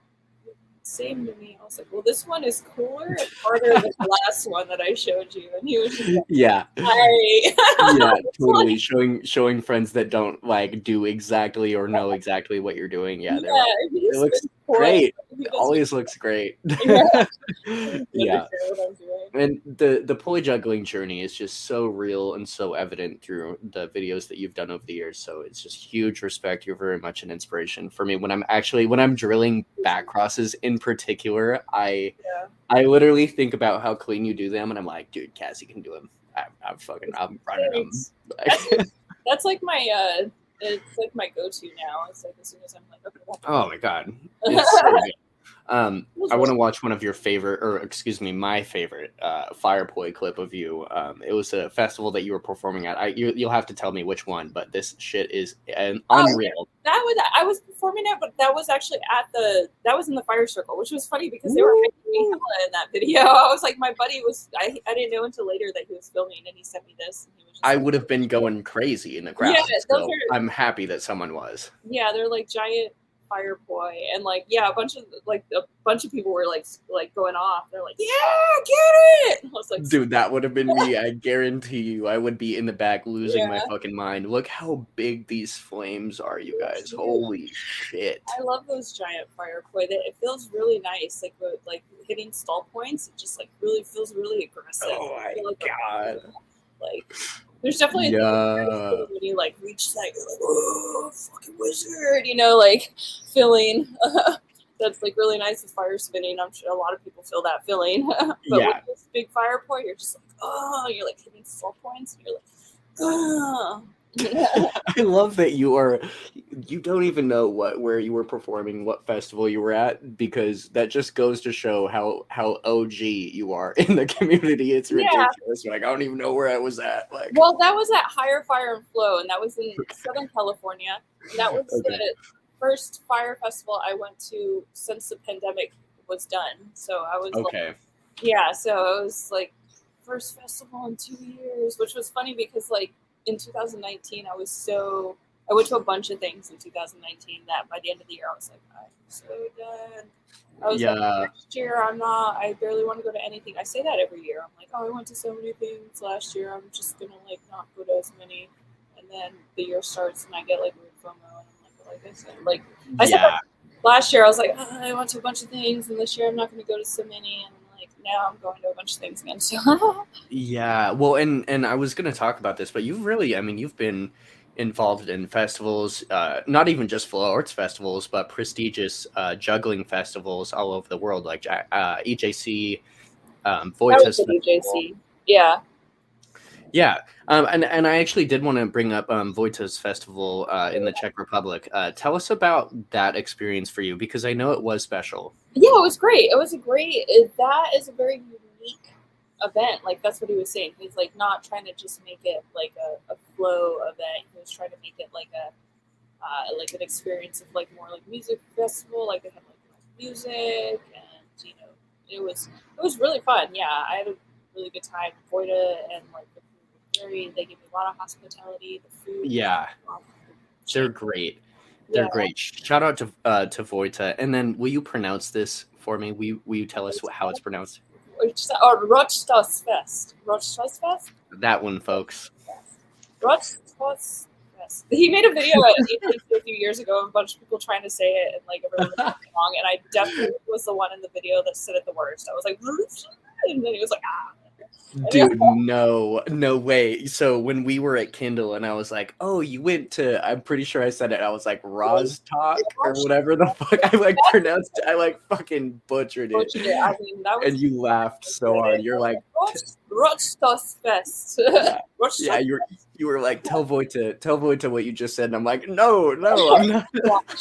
same to me. I was like, well, this one is cooler and harder than the last one that I showed you, and he was like, Yeah, yeah, totally. like- Showing showing friends that don't like do exactly or know exactly what you're doing. Yeah, they're like, it looks goes for it. Great. Always looks great. Yeah. yeah. understand what I'm doing. And the the poi juggling journey is just so real and so evident through the videos that you've done over the years. So it's just huge respect. You're very much an inspiration for me when I'm actually when I'm drilling back crosses in particular. I Yeah. I literally think about how clean you do them, and I'm like, dude, Cassie can do them. I, I'm fucking I'm running them. Thanks. That's like my uh it's like my go-to now. It's like as soon as I'm like, okay, oh my god, it's so good. Um, I want to watch one of your favorite, or excuse me, my favorite uh, Firepoi clip of you. Um, it was a festival that you were performing at. I, you, you'll have to tell me which one, but this shit is an Oh, unreal. that was I was performing it, but that was actually at the that was in the fire circle, which was funny because they were making me hella in that video. I was like, my buddy was I, I didn't know until later that he was filming, and he sent me this. And he was just I like- would have been going crazy in the crowd. Yeah, so are- I'm happy that someone was. Yeah, they're like giant fire poi, and like yeah, a bunch of like a bunch of people were like like going off. They're like, yeah, get it. I was like, Dude, that would have been me. I guarantee you, I would be in the back losing my fucking mind. Look how big these flames are, you guys. Holy shit. I love those giant fire poi. That it feels really nice, like with like hitting stall points. It just like really feels really aggressive. Oh I my like God. Like there's definitely Yeah. when you like reach that, you're like, oh, fucking wizard, you know, like feeling. That's like really nice with fire spinning. I'm sure a lot of people feel that feeling. but Yeah. with this big fire poi, you're just like, oh, you're like hitting stall points, and you're like, oh. I love that you are you don't even know what where you were performing, what festival you were at, because that just goes to show how how OG you are in the community. It's Yeah. ridiculous. Like I don't even know where I was at. Like Well, that was at Higher Fire and Flow, and that was in Southern California. And that was Okay. the first fire festival I went to since the pandemic was done. So I was like, okay. yeah, so it was like first festival in two years, which was funny because like in 2019 I was so I went to a bunch of things in 2019 that by the end of the year I was like I'm so done. I was like Yeah. next year I'm not. I barely want to go to anything. I say that every year. I'm like oh I went to so many things last year. I'm just gonna like not go to as many. And then the year starts and I get like weird FOMO and I'm like like I said like I said yeah. last year I was like, "Oh, I went to a bunch of things, and this year I'm not to go to so many, and like now I'm going to a bunch of things again. So Yeah, well, and and I was gonna talk about this, but you've really, I mean, you've been involved in festivals, uh, not even just flow arts festivals, but prestigious uh, juggling festivals all over the world, like uh, EJC, um, Voices. the Yeah, Yeah, um, and and I actually did want to bring up um, festival uh, in the Czech Republic. Uh, tell us about that experience for you, because I know it was special. yeah, it was great. It was a great. That is a very unique event. Like that's what he was saying. He's like not trying to just make it like a, a flow event. He was trying to make it like a uh, like an experience of like more like music festival. Like they had like music and you know it was it was really fun. Yeah, I had a really good time. Vojta and like They gave me a lot of hospitality. The food. Yeah, they're great. They're yeah. great. Shout out to uh, to Vojta. And then, will you pronounce this for me? Will you, will you tell us what, how it's pronounced? or Rochstas Fest. Rochstas Fest? That one, folks. Rochstas Fest. He made a video a few years ago of a bunch of people trying to say it and like everyone was wrong. And I definitely was the one in the video that said it the worst. I was like, and then he was like, ah. Dude, no, no way. So when we were at Kindle and I was like, oh, you went to, I'm pretty sure I said it. I was like, Talk or whatever the fuck I like pronounced it. I like fucking butchered it. Butchered it. I mean, and you laughed so hard. You're like, Rochstas Fest. yeah, you're, you were like, tell Vojta, tell Vojta what you just said. And I'm like, no, no, I'm not.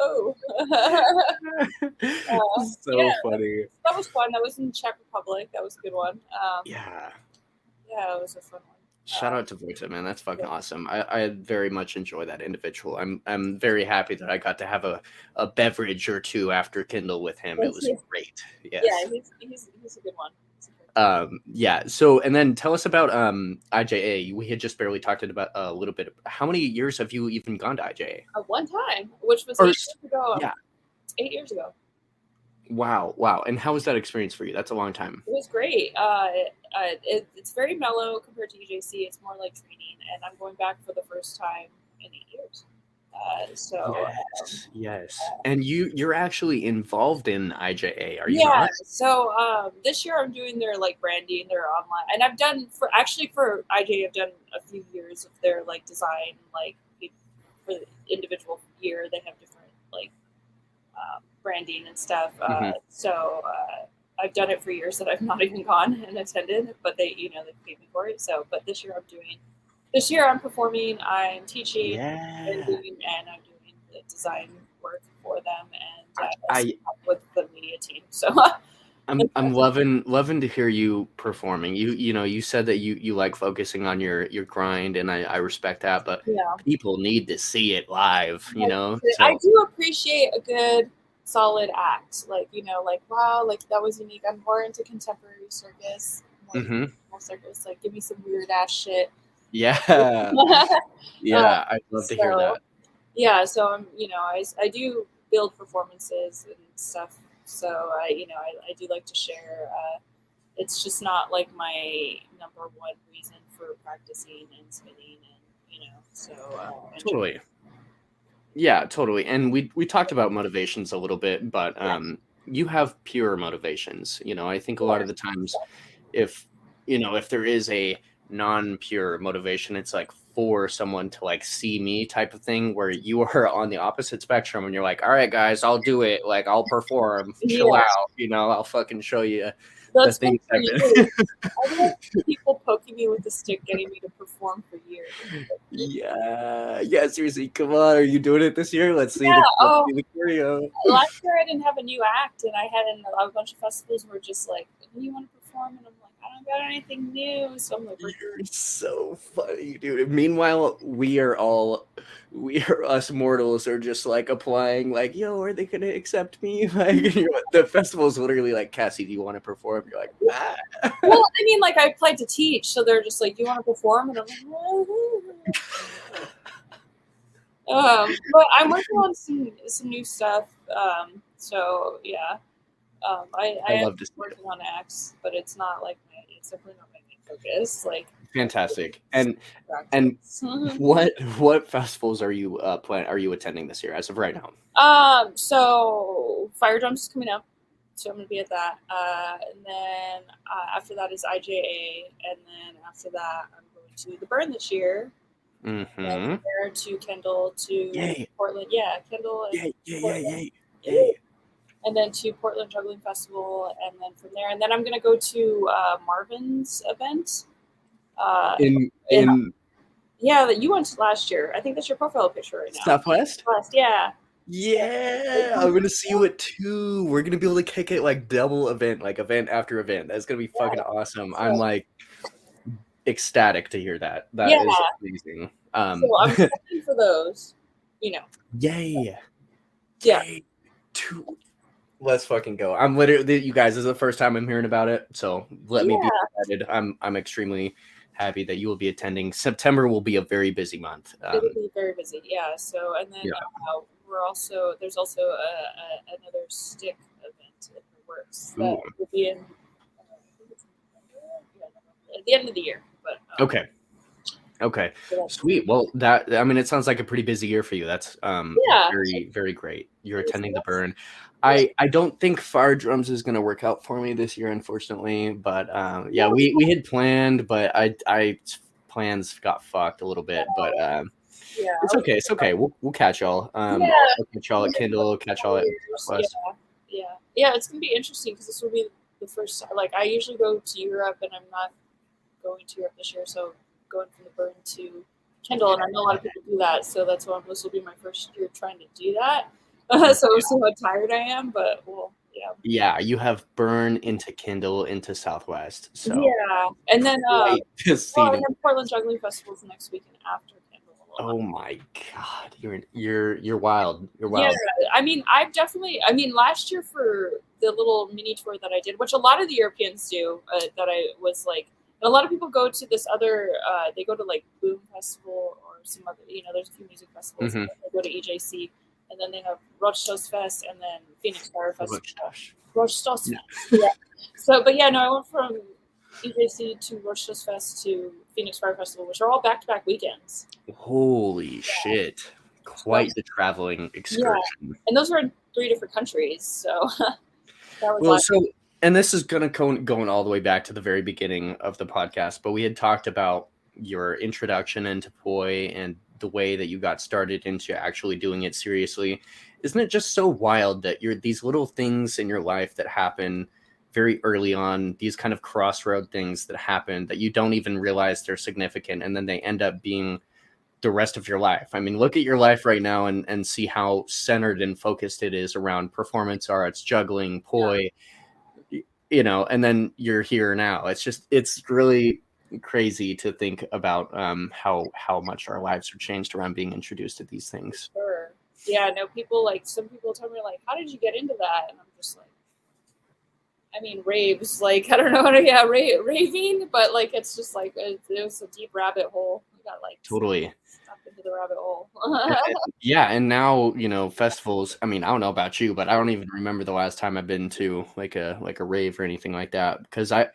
oh. uh, so yeah, funny. That was fun. That was in Czech Republic. That was a good one. Um, yeah. Yeah, it was a fun one. Shout out to Vojta, man. That's fucking yeah. awesome. I, I very much enjoy that individual. I'm I'm very happy that I got to have a, a beverage or two after Kindle with him. It was great. Yes. Yeah, he's, he's, he's a good one um yeah so and then tell us about um ija we had just barely talked about a little bit. How many years have you even gone to ija uh, one time which was or, eight years ago. yeah. Eight years ago. Wow wow. And how was that experience for you? That's a long time. It was great. Uh, uh it, it's very mellow compared to ejc it's more like training and i'm going back for the first time in eight years uh, so yes, um, yes, and you you're actually involved in IJA, are you? Yeah. Not? So um, this year I'm doing their like branding, their online, and I've done for actually for IJA I've done a few years of their like design, like for the individual year they have different like um, branding and stuff. Uh, mm-hmm. So uh, I've done it for years that I've not even gone and attended, but they you know they paid me for it. So, but this year I'm doing this year I'm performing, I'm teaching, yeah. and, doing, and I'm doing the design work for them and uh, I, with the media team. So I'm I'm loving loving to hear you performing. You you know you said that you you like focusing on your your grind, and I I respect that. But yeah. people need to see it live. You know, so. I do appreciate a good solid act. Like you know, like wow, like that was unique. I'm more into contemporary circus. mm-hmm. circus. Like give me some weird ass shit. Yeah. yeah, uh, I'd love so, to hear that. Yeah, so I'm, you know, I, I do build performances and stuff. So I, you know, I, I do like to share. Uh, it's just not like my number one reason for practicing and spinning, and you know, so uh, totally. Yeah, totally. And we we talked about motivations a little bit, but um, yeah. you have pure motivations. You know, I think a lot of the times, if you know, if there is a non-pure motivation it's like for someone to like see me type of thing where you are on the opposite spectrum and you're like all right guys i'll do it like i'll perform chill yeah. out you know i'll fucking show you that's the things I've had people poking me with a stick, getting me to perform for years. Yeah, yeah. Seriously, come on, are you doing it this year? Let's see. Yeah, the, oh, the choreo. Last year I didn't have a new act, and I had a bunch of festivals were just like, "Do you want to perform?" And I'm anything new. So I'm like, You're so funny, dude. Meanwhile, we are all we are us mortals are just like applying, like, yo, are they gonna accept me? Like the festival is literally like, Cassie, do you want to perform? You're like, ah. Well, I mean, like I applied to teach, so they're just like, you want to perform? And I'm like, um, but I'm working on some some new stuff. Um, so yeah. Um, I, I, I love working on acts, but it's not like my, it's definitely not my main focus. Like fantastic. And and what what festivals are you uh plan are you attending this year as of right now? Um, so Fire Drums is coming up, so I'm gonna be at that. Uh, and then uh, after that is IJA, and then after that I'm going to the Burn this year. Mm-hmm. There to Kindle to Yay. Portland. Yeah, Kindle. And yay, yay, yay, yay and then to Portland Juggling Festival, and then from there, and then I'm gonna go to uh, Marvin's event. Uh, in in yeah, that you went last year. I think that's your profile picture right now. Southwest. Southwest, yeah. Yeah, I'm gonna see you at two. We're gonna be able to kick it like double event, like event after event. That's gonna be fucking awesome. I'm like ecstatic to hear that. That yeah. is amazing. Um, so I'm looking for those. You know. Yay. Yeah. Yay. Two Let's fucking go. I'm literally you guys. This is the first time I'm hearing about it, so let yeah. me be excited. I'm I'm extremely happy that you will be attending. September will be a very busy month. Um, It'll be very busy, yeah. So and then yeah. uh, we're also there's also a, a, another stick event Works that will be in at the end of the year. But um, okay, okay, sweet. Well, that I mean, it sounds like a pretty busy year for you. That's um, yeah. very very great. You're attending the burn. I, I don't think fire drums is gonna work out for me this year, unfortunately. But um, yeah, we, we had planned, but I I plans got fucked a little bit. But um, yeah, it's okay. It's okay. We'll, we'll catch y'all. Um, yeah. I'll catch y'all at Kindle. Catch y'all at Yeah, yeah, yeah. It's gonna be interesting because this will be the first. Like I usually go to Europe, and I'm not going to Europe this year, so going from the burn to Kindle, and I know a lot of people do that, so that's why this will be my first year trying to do that. Uh, so I'm so tired I am, but well, yeah. Yeah, you have burn into Kindle into Southwest. So yeah, and then uh, well, and then Portland Juggling Festival is next weekend after Kindle. Oh my god, you're you're you're wild. You're wild. Yeah, I mean, I've definitely. I mean, last year for the little mini tour that I did, which a lot of the Europeans do, uh, that I was like, a lot of people go to this other. Uh, they go to like Boom Festival or some other. You know, there's a few music festivals. Mm-hmm. They go to EJC and then they have Rochtos Fest, and then Phoenix Fire Festival. Rochtos. Yeah. yeah. So, but yeah, no, I went from EJC to Rochtos Fest to Phoenix Fire Festival, which are all back to back weekends. Holy yeah. shit! Quite the traveling excursion. Yeah. And those were in three different countries, so well, so and this is gonna go going all the way back to the very beginning of the podcast, but we had talked about your introduction into poi and the way that you got started into actually doing it seriously isn't it just so wild that you're these little things in your life that happen very early on these kind of crossroad things that happen that you don't even realize they're significant and then they end up being the rest of your life i mean look at your life right now and, and see how centered and focused it is around performance arts juggling poi yeah. You know and then you're here now it's just it's really crazy to think about um, how how much our lives are changed around being introduced to these things. Sure. Yeah. No. People like some people tell me like, "How did you get into that?" And I'm just like, I mean, raves. Like I don't know. Yeah, ra- raving, but like it's just like it, it was a deep rabbit hole. We got like totally the rabbit hole. yeah, and now you know festivals. I mean, I don't know about you, but I don't even remember the last time I've been to like a like a rave or anything like that because I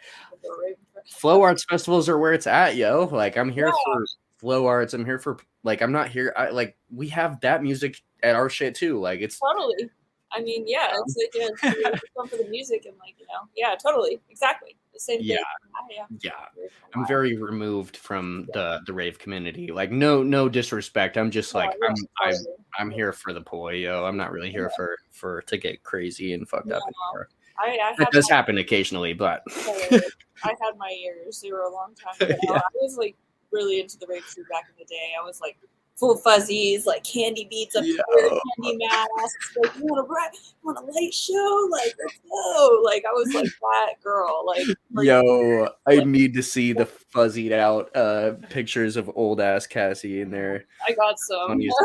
flow arts festivals are where it's at, yo. Like I'm here yeah. for flow arts. I'm here for like I'm not here. I like we have that music at our shit too. Like it's totally. I mean, yeah, it's like yeah, fun for the music and like you know, yeah, totally, exactly yeah. thing. Yeah, yeah. I'm very removed from the the rave community. Like no no disrespect. I'm just like I'm I'm I'm here for the poi. I'm not really here yeah. for for to get crazy and fucked no. up anymore. I, I that does my, happen occasionally, but I had my ears. They were a long time ago. yeah. I was like really into the rave scene back in the day. I was like full fuzzies, like candy beats up here, candy masks. Like, you want a bright, want a light show? Like, let's go. Like, I was like that girl. Like, like yo, I need to see the fuzzied out uh pictures of old ass Cassie in there. I got some. like,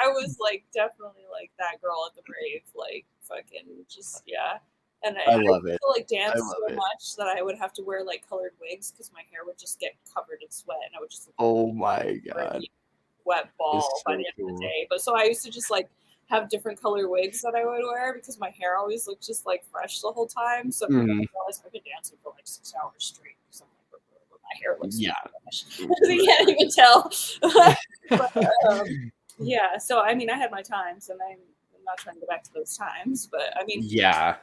I was like definitely like that girl at the rave. Like, fucking just yeah. And I, I love I it. like dance so it. much that I would have to wear like colored wigs because my hair would just get covered in sweat and I would just. oh my god! Wet ball so by the end cool. of the day. But so I used to just like have different color wigs that I would wear because my hair always looked just like fresh the whole time. So mm. I realized I've been dancing for like six hours straight. So like, my hair looks yeah. you can't even tell. but, um, yeah, so I mean, I had my times, and I'm, I'm not trying to go back to those times, but I mean, yeah,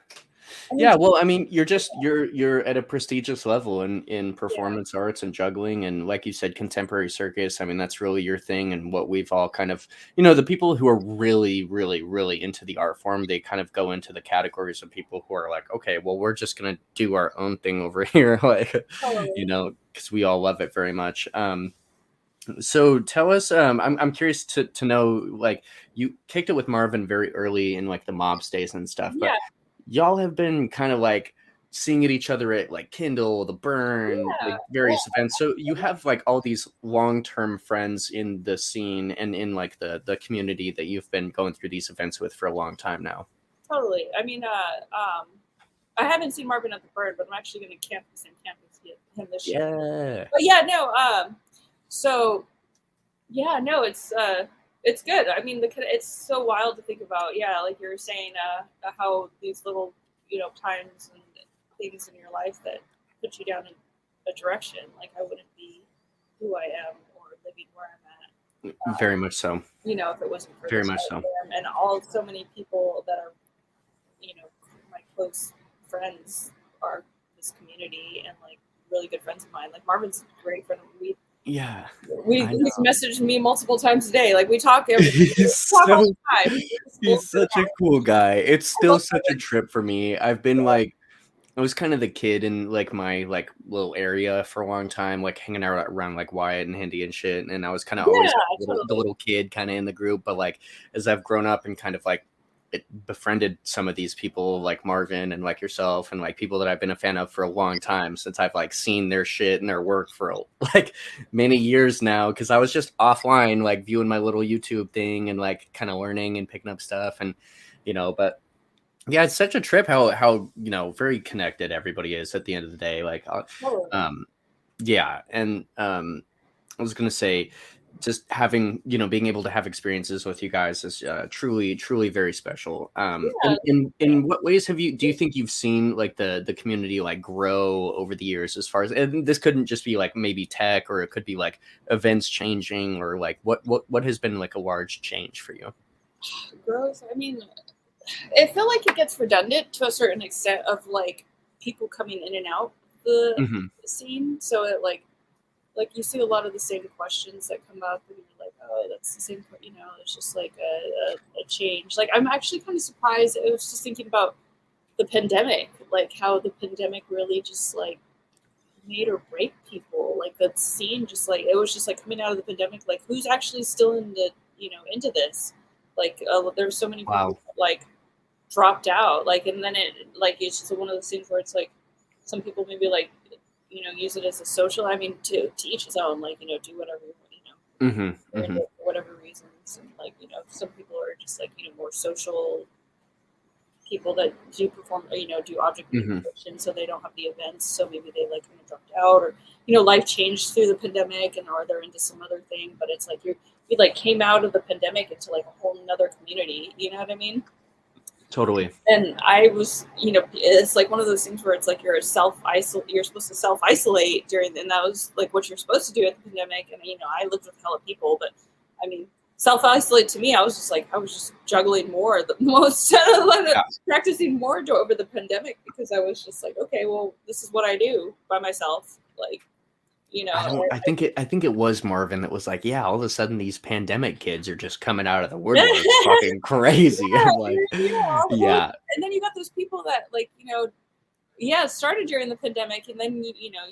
yeah well i mean you're just you're you're at a prestigious level in in performance yeah. arts and juggling and like you said contemporary circus i mean that's really your thing and what we've all kind of you know the people who are really really really into the art form they kind of go into the categories of people who are like okay well we're just gonna do our own thing over here like you know because we all love it very much. Um so tell us um I'm, I'm curious to to know like you kicked it with marvin very early in like the mops days and stuff but yeah y'all have been kind of like seeing at each other at like Kindle, the Burn, yeah. like various yeah. events. So you have like all these long-term friends in the scene and in like the the community that you've been going through these events with for a long time now. Totally. I mean, uh, um, I haven't seen Marvin at the Burn, but I'm actually going to camp the same campus him this year. Yeah. But yeah, no. Um, so yeah, no, it's uh, it's good. I mean, the it's so wild to think about. Yeah, like you were saying, uh, how these little you know times and things in your life that put you down in a direction. Like I wouldn't be who I am or living where I'm at. Um, Very much so. You know, if it wasn't for very much so, and all so many people that are, you know, my close friends are this community and like really good friends of mine. Like Marvin's a great friend. We yeah. We he's messaged me multiple times a day. Like we talk every he's talk so, all the time. He's such a cool guy. It's still such a trip for me. I've been like I was kind of the kid in like my like little area for a long time, like hanging out around like Wyatt and Hindi and shit. And I was kind of yeah, always the little, the little kid kind of in the group. But like as I've grown up and kind of like befriended some of these people like Marvin and like yourself and like people that I've been a fan of for a long time since I've like seen their shit and their work for like many years now because I was just offline like viewing my little YouTube thing and like kind of learning and picking up stuff and you know but yeah it's such a trip how how you know very connected everybody is at the end of the day like uh, um yeah and um I was gonna say just having you know being able to have experiences with you guys is uh, truly truly very special. Um yeah. in, in, in what ways have you do you think you've seen like the the community like grow over the years as far as and this couldn't just be like maybe tech or it could be like events changing or like what what what has been like a large change for you? Growth i mean i feel like it gets redundant to a certain extent of like people coming in and out the mm-hmm. scene. So it like like you see a lot of the same questions that come up and you're like oh that's the same you know it's just like a, a, a change. Like i'm actually kind of surprised i was just thinking about the pandemic like how the pandemic really just like made or break people. Like that scene just like it was just like coming out of the pandemic like who's actually still in the you know into this? Like uh, there's so many wow. people that, like dropped out. Like and then it like it's just one of those things where it's like some people maybe like you know use it as a social. I mean, to to each his own. Like you know, do whatever you know, mm-hmm, mm-hmm. for whatever reasons. And like you know, some people are just like you know more social people that do perform, you know, do object mm-hmm. so they don't have the events. So maybe they like kind of dropped out, or you know, life changed through the pandemic, and are they're into some other thing. But it's like you're you like came out of the pandemic into like a whole another community. You know what I mean? Totally. And I was, you know, it's like one of those things where it's like you're self isolate, you're supposed to self isolate during, and that was like what you're supposed to do at the pandemic. And you know, I lived with a hell of people, but I mean, self isolate to me, I was just like, I was just juggling more the most, yeah. practicing more over the pandemic because I was just like, okay, well, this is what I do by myself. Like, you know I, I, think it i think it was marvin that was like yeah all of a sudden these pandemic kids are just coming out of the woodwork fucking crazy. Yeah, like yeah, yeah. and then you got those people that like you know yeah started during the pandemic and then you, you know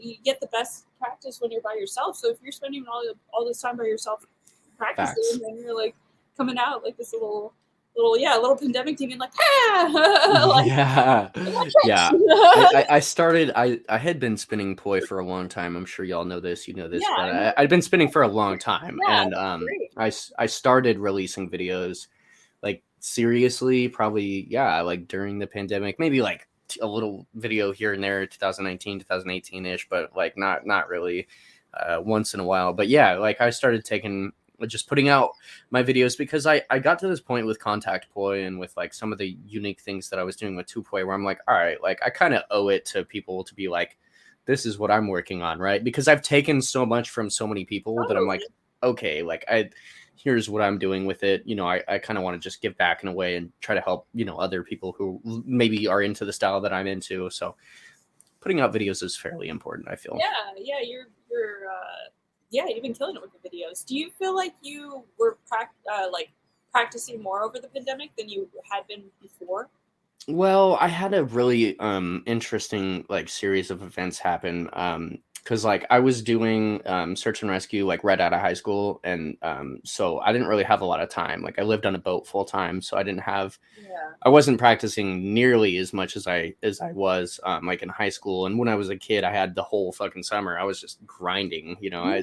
you get the best practice when you're by yourself. So if you're spending all, all this time by yourself practicing Facts. and you're like coming out like this little little yeah little pandemic team and like ah! Like, yeah. Yeah. I, I, started i i had been spinning poi for a long time. I'm sure y'all know this you know this yeah, but I, had been spinning for a long time yeah, and um i i started releasing videos like seriously probably yeah like during the pandemic maybe like a little video here and there 2019 2018 ish but like not not really uh, once in a while. But yeah like i started taking just putting out my videos because I, I got to this point with contact poi and with like some of the unique things that I was doing with two poi where I'm like, all right, like I kind of owe it to people to be like, this is what I'm working on, right? Because I've taken so much from so many people that I'm like, okay, like I here's what I'm doing with it. You know, I, I kind of want to just give back in a way and try to help, you know, other people who maybe are into the style that I'm into. So putting out videos is fairly important, I feel. Yeah, yeah, you're you're uh yeah, you've been killing it with the videos. Do you feel like you were uh, like practicing more over the pandemic than you had been before? Well, I had a really um interesting like series of events happen. Um because like I was doing um, search and rescue like right out of high school, and um, so I didn't really have a lot of time. Like I lived on a boat full time, so I didn't have. Yeah. I wasn't practicing nearly as much as I as I was um, like in high school. And when I was a kid, I had the whole fucking summer. I was just grinding. You know, yeah.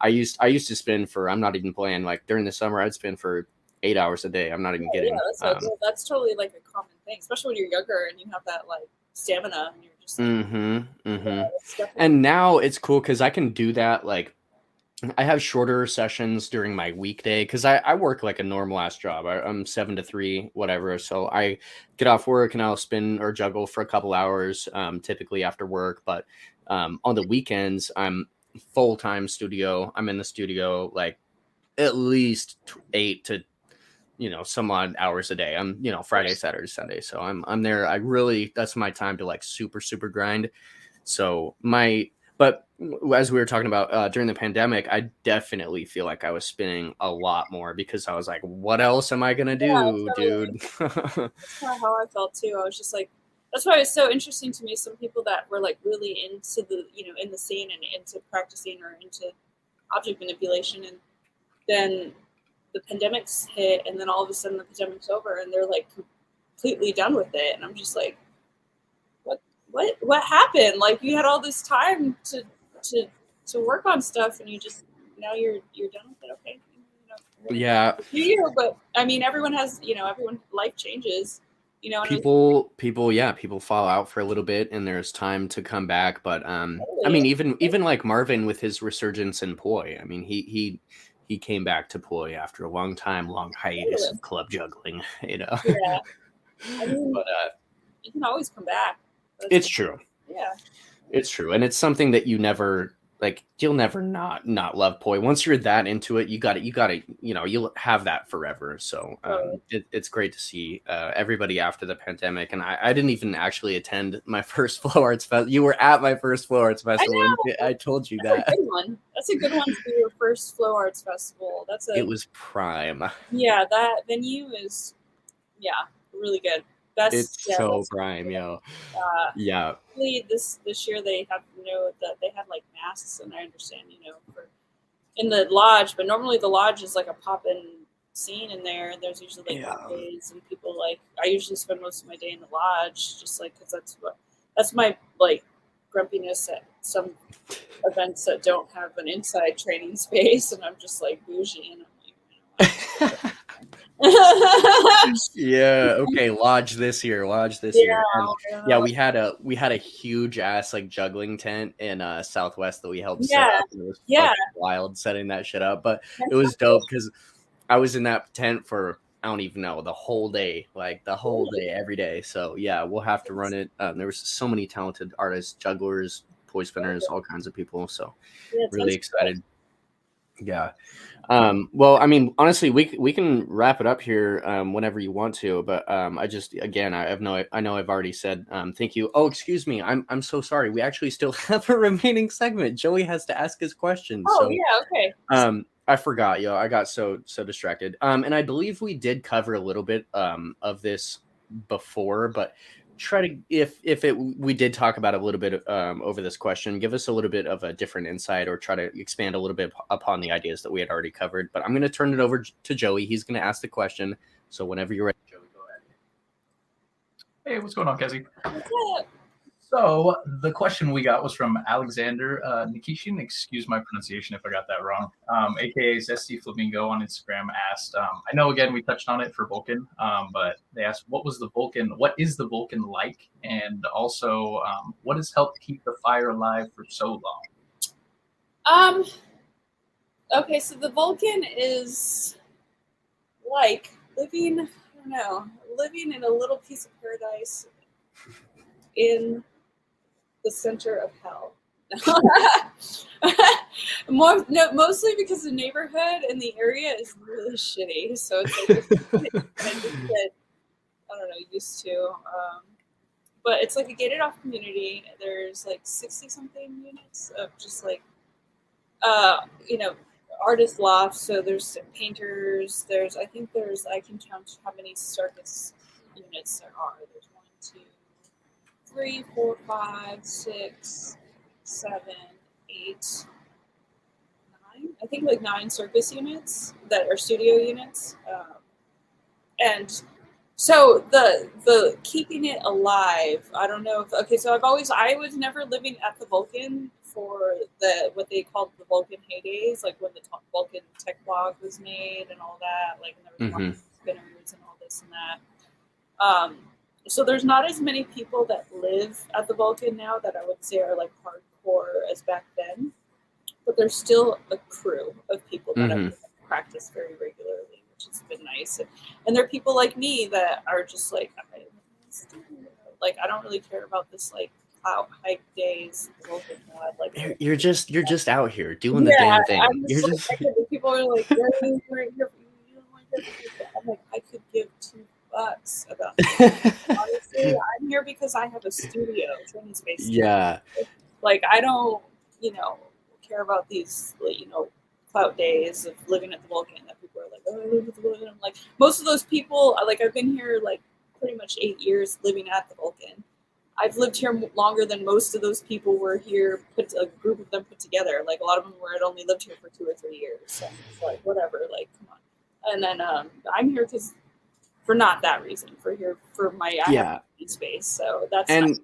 I I used I used to spend for I'm not even playing like during the summer I'd spend for eight hours a day. I'm not even kidding. Yeah, that's, um, that's totally like a common thing, especially when you're younger and you have that like stamina and you're Mm-hmm. Mm-hmm. Yeah, and now it's cool because I can do that like I have shorter sessions during my weekday because I, I work like a normal ass job. I, am seven to three, whatever. So I get off work and I'll spin or juggle for a couple hours, um, typically after work. But um, on the weekends, I'm full time studio. I'm in the studio like at least eight to you know some odd hours a day. I'm you know Friday, Saturday, Sunday. So I'm I'm there. I really that's my time to like super super grind. So my but as we were talking about uh, during the pandemic, I definitely feel like I was spinning a lot more because I was like, "What else am I gonna do, yeah, dude?" that's kind of how I felt too. I was just like, that's why it's so interesting to me. Some people that were like really into the, you know, in the scene and into practicing or into object manipulation, and then the pandemic's hit, and then all of a sudden the pandemic's over, and they're like completely done with it, and I'm just like, what what what happened? Like you had all this time to to to work on stuff, and you just now you're you're done with it. Okay. You know, yeah. You, but I mean, everyone has you know everyone life changes. You know, people people yeah people fall out for a little bit and there's time to come back but um totally. i mean even even like marvin with his resurgence in poi i mean he he he came back to poi after a long time long hiatus of club juggling you know yeah I mean, but uh you can always come back that's it's true. Yeah. It's true. And it's something that you never like you'll never not not love poi. Once you're that into it you got it you got it you know you'll have that forever. So um, it, it's great to see uh, everybody after the pandemic. And I, I didn't even actually attend my first flow arts festival you were at my first flow arts festival I, I told you that. that's that. a good one. That's a good one for your first flow arts festival. That's a it was prime. Yeah that venue is yeah really good that's it's yeah, so prime, yo. Uh, yeah. This this year they have you know that they had like masks, and I understand you know for in the lodge, but normally the lodge is like a pop in scene in there. There's usually like yeah. days and people like I usually spend most of my day in the lodge, just like because that's what that's my like grumpiness at some events that don't have an inside training space, and I'm just like bougie and I'm like. You know, yeah. Okay. Lodge this year. Lodge this yeah, year. And, yeah. We had a we had a huge ass like juggling tent in uh Southwest that we helped yeah. set up. it was yeah. wild setting that shit up, but it was dope because I was in that tent for I don't even know the whole day, like the whole day, every day. So yeah, we'll have to run it. Um, there was so many talented artists, jugglers, poi spinners, all kinds of people. So yeah, really excited. Cool. Yeah. Um, well, I mean, honestly, we we can wrap it up here um, whenever you want to, but um, I just again, I have no, I know I've already said um, thank you. Oh, excuse me, I'm I'm so sorry. We actually still have a remaining segment. Joey has to ask his question. Oh so, yeah, okay. Um, I forgot, yo. I got so so distracted. Um, and I believe we did cover a little bit um of this before, but try to if if it we did talk about a little bit um, over this question give us a little bit of a different insight or try to expand a little bit upon the ideas that we had already covered but i'm going to turn it over to joey. He's going to ask the question. So whenever you're ready joey go ahead. Hey what's going on Kezzy? So the question we got was from Alexander uh, Nikishin. Excuse my pronunciation if I got that wrong. Um, AKA Zesty Flamingo on Instagram asked. Um, I know again we touched on it for Vulcan, um, but they asked what was the Vulcan? What is the Vulcan like? And also, um, what has helped keep the fire alive for so long? Um. Okay, so the Vulcan is like living. I don't know, living in a little piece of paradise in the center of hell. More, no, mostly because the neighborhood and the area is really shitty. So it's like I get, I don't know, used to. Um, but it's like a gated off community. There's like 60 something units of just like, uh, you know, artist lofts. So there's painters. There's, I think there's, I can count how many circus units there are. There's one, two, three, four, five, six, seven, eight, nine. I think like nine circus units that are studio units, um, and so the the keeping it alive. I don't know if okay. So I've always I was never living at the Vulcan for the what they called the Vulcan heydays, like when the Vulcan tech blog was made and all that, like and there was mm-hmm. spinners and all this and that. Um, so there's not as many people that live at the Vulcan now that I would say are like hardcore as back then. but there's still a crew of people that Mhm. have practiced very regularly, which has been nice. And, and there are people like me that are just like, I, like I don't really care about this like clout hike days. oh Like You're- You're just you're just out here doing the yeah, damn thing. I'm You're just, just people are like, "Why are you here? You don't want to do that." I'm like, I could give two bucks about. Honestly, I'm here because I have a studio training space. yeah. Like I don't, you know, care about these, like, you know, clout days of living at the Vulcan that people are like, oh, I live at the Vulcan. I'm like, most of those people, like, I've been here like pretty much eight years living at the Vulcan. I've lived here longer than most of those people were here. Put a group of them put together. Like a lot of them were had only lived here for two or three years. So it's like whatever. Like come on. And then um, I'm here because for not that reason. For here for my Yeah. space. So that's and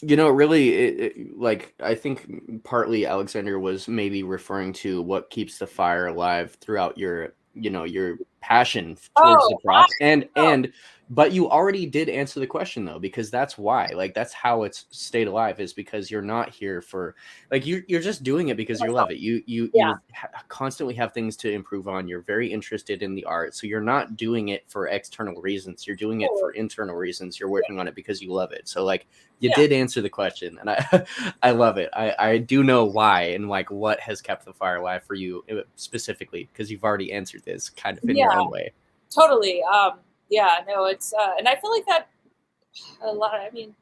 you know really it, it- like i think partly alexander was maybe referring to what keeps the fire alive throughout your you know your passion towards oh, the Oh, props and know. and but you already did answer the question though because that's why like that's how it's stayed alive is because you're not here for like you you're just doing it because you love it. You you, Yeah. you ha- constantly have things to improve on. You're very interested in the art so you're not doing it for external reasons. You're doing it for internal reasons. You're working on it because you love it. So like you Yeah. did answer the question and i i love it. I i do know why and like what has kept the fire alive for you uh, specifically because you've already answered this kind of in your own way. Totally. Um yeah no it's uh and i feel like that a lot i mean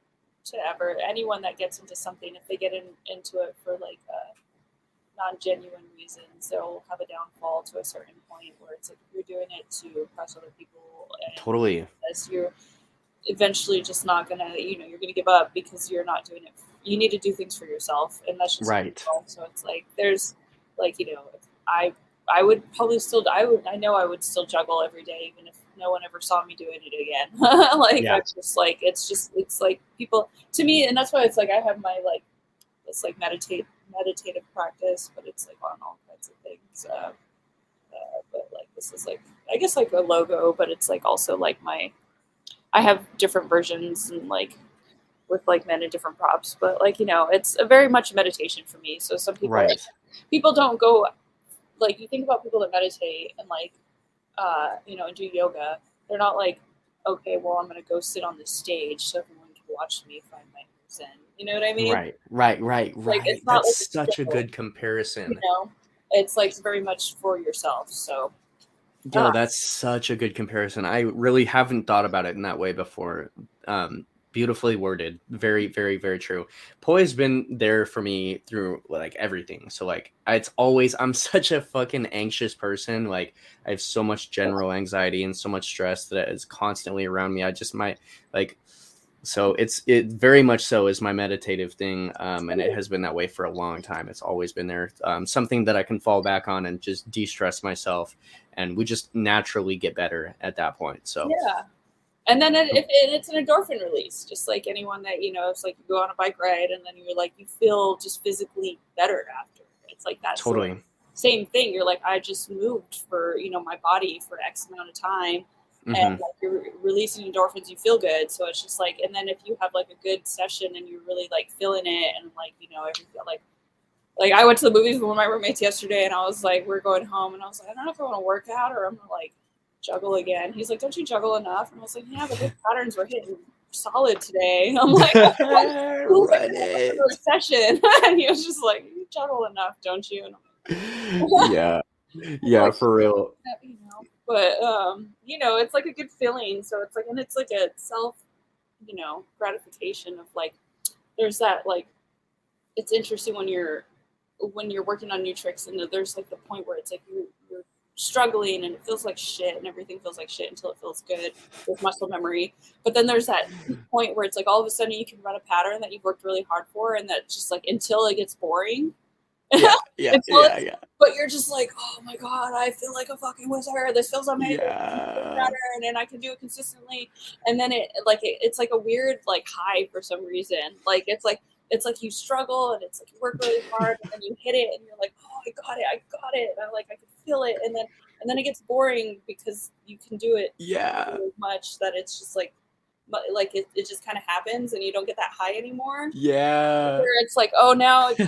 to ever anyone that gets into something if they get in, into it for like uh non-genuine reasons they'll have a downfall to a certain point where it's like if you're doing it to impress other people and totally as you're eventually just not gonna you know you're gonna give up because you're not doing it you need to do things for yourself and that's just Right. so it's like there's like you know i i would probably still i would i know i would still juggle every day even if no one ever saw me doing it again. Like Yeah. it's just like it's just it's like people to me and that's why it's like i have my like it's like meditate meditative practice but it's like on all kinds of things uh, uh, but like this is like i guess like a logo but it's like also like my i have different versions and like with like men and different props but like you know it's a very much meditation for me. So some people right. people don't go like you think about people that meditate and like uh you know and do yoga they're not like okay well i'm gonna go sit on the stage so everyone can watch me find my zen you know what i mean right right right right Like, it's not that's like such a good comparison you know it's like very much for yourself so Yo, Ah. that's such a good comparison. I really haven't thought about it in that way before. Um, beautifully worded. Very, very, very true. Poi's been there for me through like everything. So like, it's always I'm such a fucking anxious person. Like, I have so much general anxiety and so much stress that is constantly around me. I just might like. So it's it very much so is my meditative thing, um, and it has been that way for a long time. It's always been there. Um, something that I can fall back on and just de-stress myself and we just naturally get better at that point. So yeah and then it, if it, it's an endorphin release just like anyone that you know it's like you go on a bike ride and then you're like you feel just physically better after. It's like that's the totally. same thing. You're like i just moved for you know my body for x amount of time. Mhm. and like you're releasing endorphins you feel good. So it's just like and then if you have like a good session and you're really like feeling it and like you know everything like like i went to the movies with one of my roommates yesterday and i was like we're going home and i was like i don't know if i want to work out or i'm gonna like juggle again. He's like don't you juggle enough? And i was like yeah but the patterns were hitting solid today. I'm like Run it. another session and he was just like you juggle enough don't you? And I'm yeah. Yeah, for real. you know but um you know it's like a good feeling. So it's like and it's like a self you know gratification of like there's that like it's interesting when you're when you're working on new tricks and there's like the point where it's like you're struggling and it feels like shit and everything feels like shit until it feels good with muscle memory but then there's that point where it's like all of a sudden you can run a pattern that you've worked really hard for and that just like until it gets boring Yeah, It's yeah, yeah. but you're just like oh my god i feel like a fucking wizard this feels amazing Yeah. pattern and I can do it consistently. And then it like it, it's like a weird like high for some reason. Like it's like it's like you struggle and it's like you work really hard and then you hit it and you're like, oh, I got it, I got it. And I like I can it. And then and then it gets boring because you can do it Yeah. so much that it's just like like it, it just kind of happens and you don't get that high anymore. Yeah. Where it's like, oh, now it's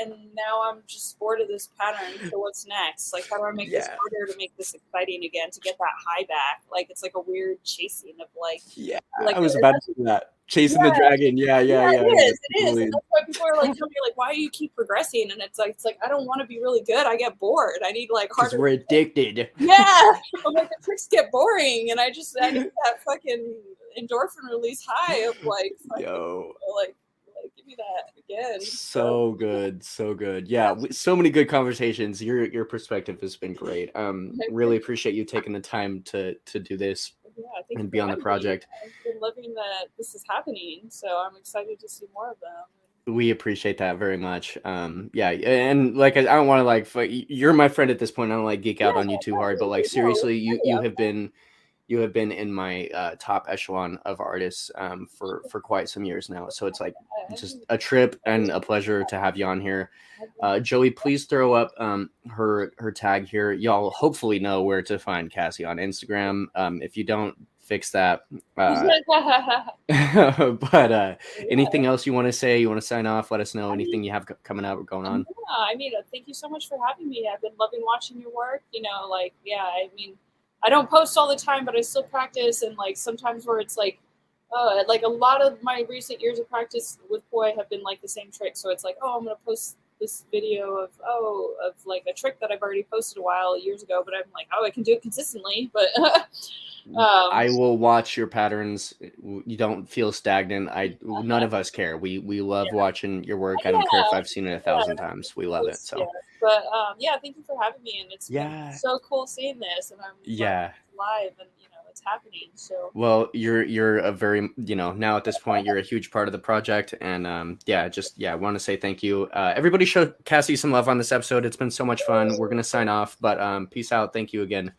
and now I'm just bored of this pattern. So what's next? Like, how do I make yeah. this harder to make this exciting again to get that high back? Like, it's like a weird chasing of like, yeah. Like, I was about to do that. Chasing yeah. the dragon, yeah, yeah, yeah. yeah it is. It is. And that's why people are like, tell me like, why do you keep progressing? And it's like, it's like I don't want to be really good. I get bored. I need like harder. We're addicted. Yeah, I'm like the tricks get boring, and I just I need that fucking endorphin release high of like, yo, like, like, give me that again. So good, so good. Yeah, so many good conversations. Your your perspective has been great. Um, really appreciate you taking the time to to do this. Yeah, and be on the project. I've been loving that this is happening, so I'm excited to see more of them. We appreciate that very much. Um, yeah, and like I, don't want to like you're my friend at this point. I don't like geek out yeah, on you too hard, but like seriously, you you have been you have been in my uh, top echelon of artists um, for for quite some years now. So it's like just a trip and a pleasure to have you on here. Uh, Joey, please throw up um, her her tag here. Y'all hopefully know where to find Cassie on Instagram. Um, if you don't, fix that. Uh, but uh, anything else you want to say? You want to sign off? Let us know anything you have coming up or going on. Yeah, I mean, uh, thank you so much for having me. I've been loving watching your work. You know, like yeah, I mean I don't post all the time, but I still practice. And like sometimes where it's like, uh, like a lot of my recent years of practice with Poi have been like the same trick. So it's like, oh, I'm gonna post this video of oh of like a trick that I've already posted a while years ago, but I'm like, oh, I can do it consistently. But um, I will watch your patterns. You don't feel stagnant. I none of us care. We we love yeah. watching your work. I don't yeah. care if I've seen it a thousand yeah. times. We love it. So. But um, yeah, thank you for having me, and it's yeah. so cool seeing this, and I'm yeah live, and it's happening. So well, you're you're a very you know now at this point you're a huge part of the project, and um, yeah, just yeah, I want to say thank you. Uh, everybody show Cassie some love on this episode. It's been so much fun. We're gonna sign off, but um, peace out. Thank you again.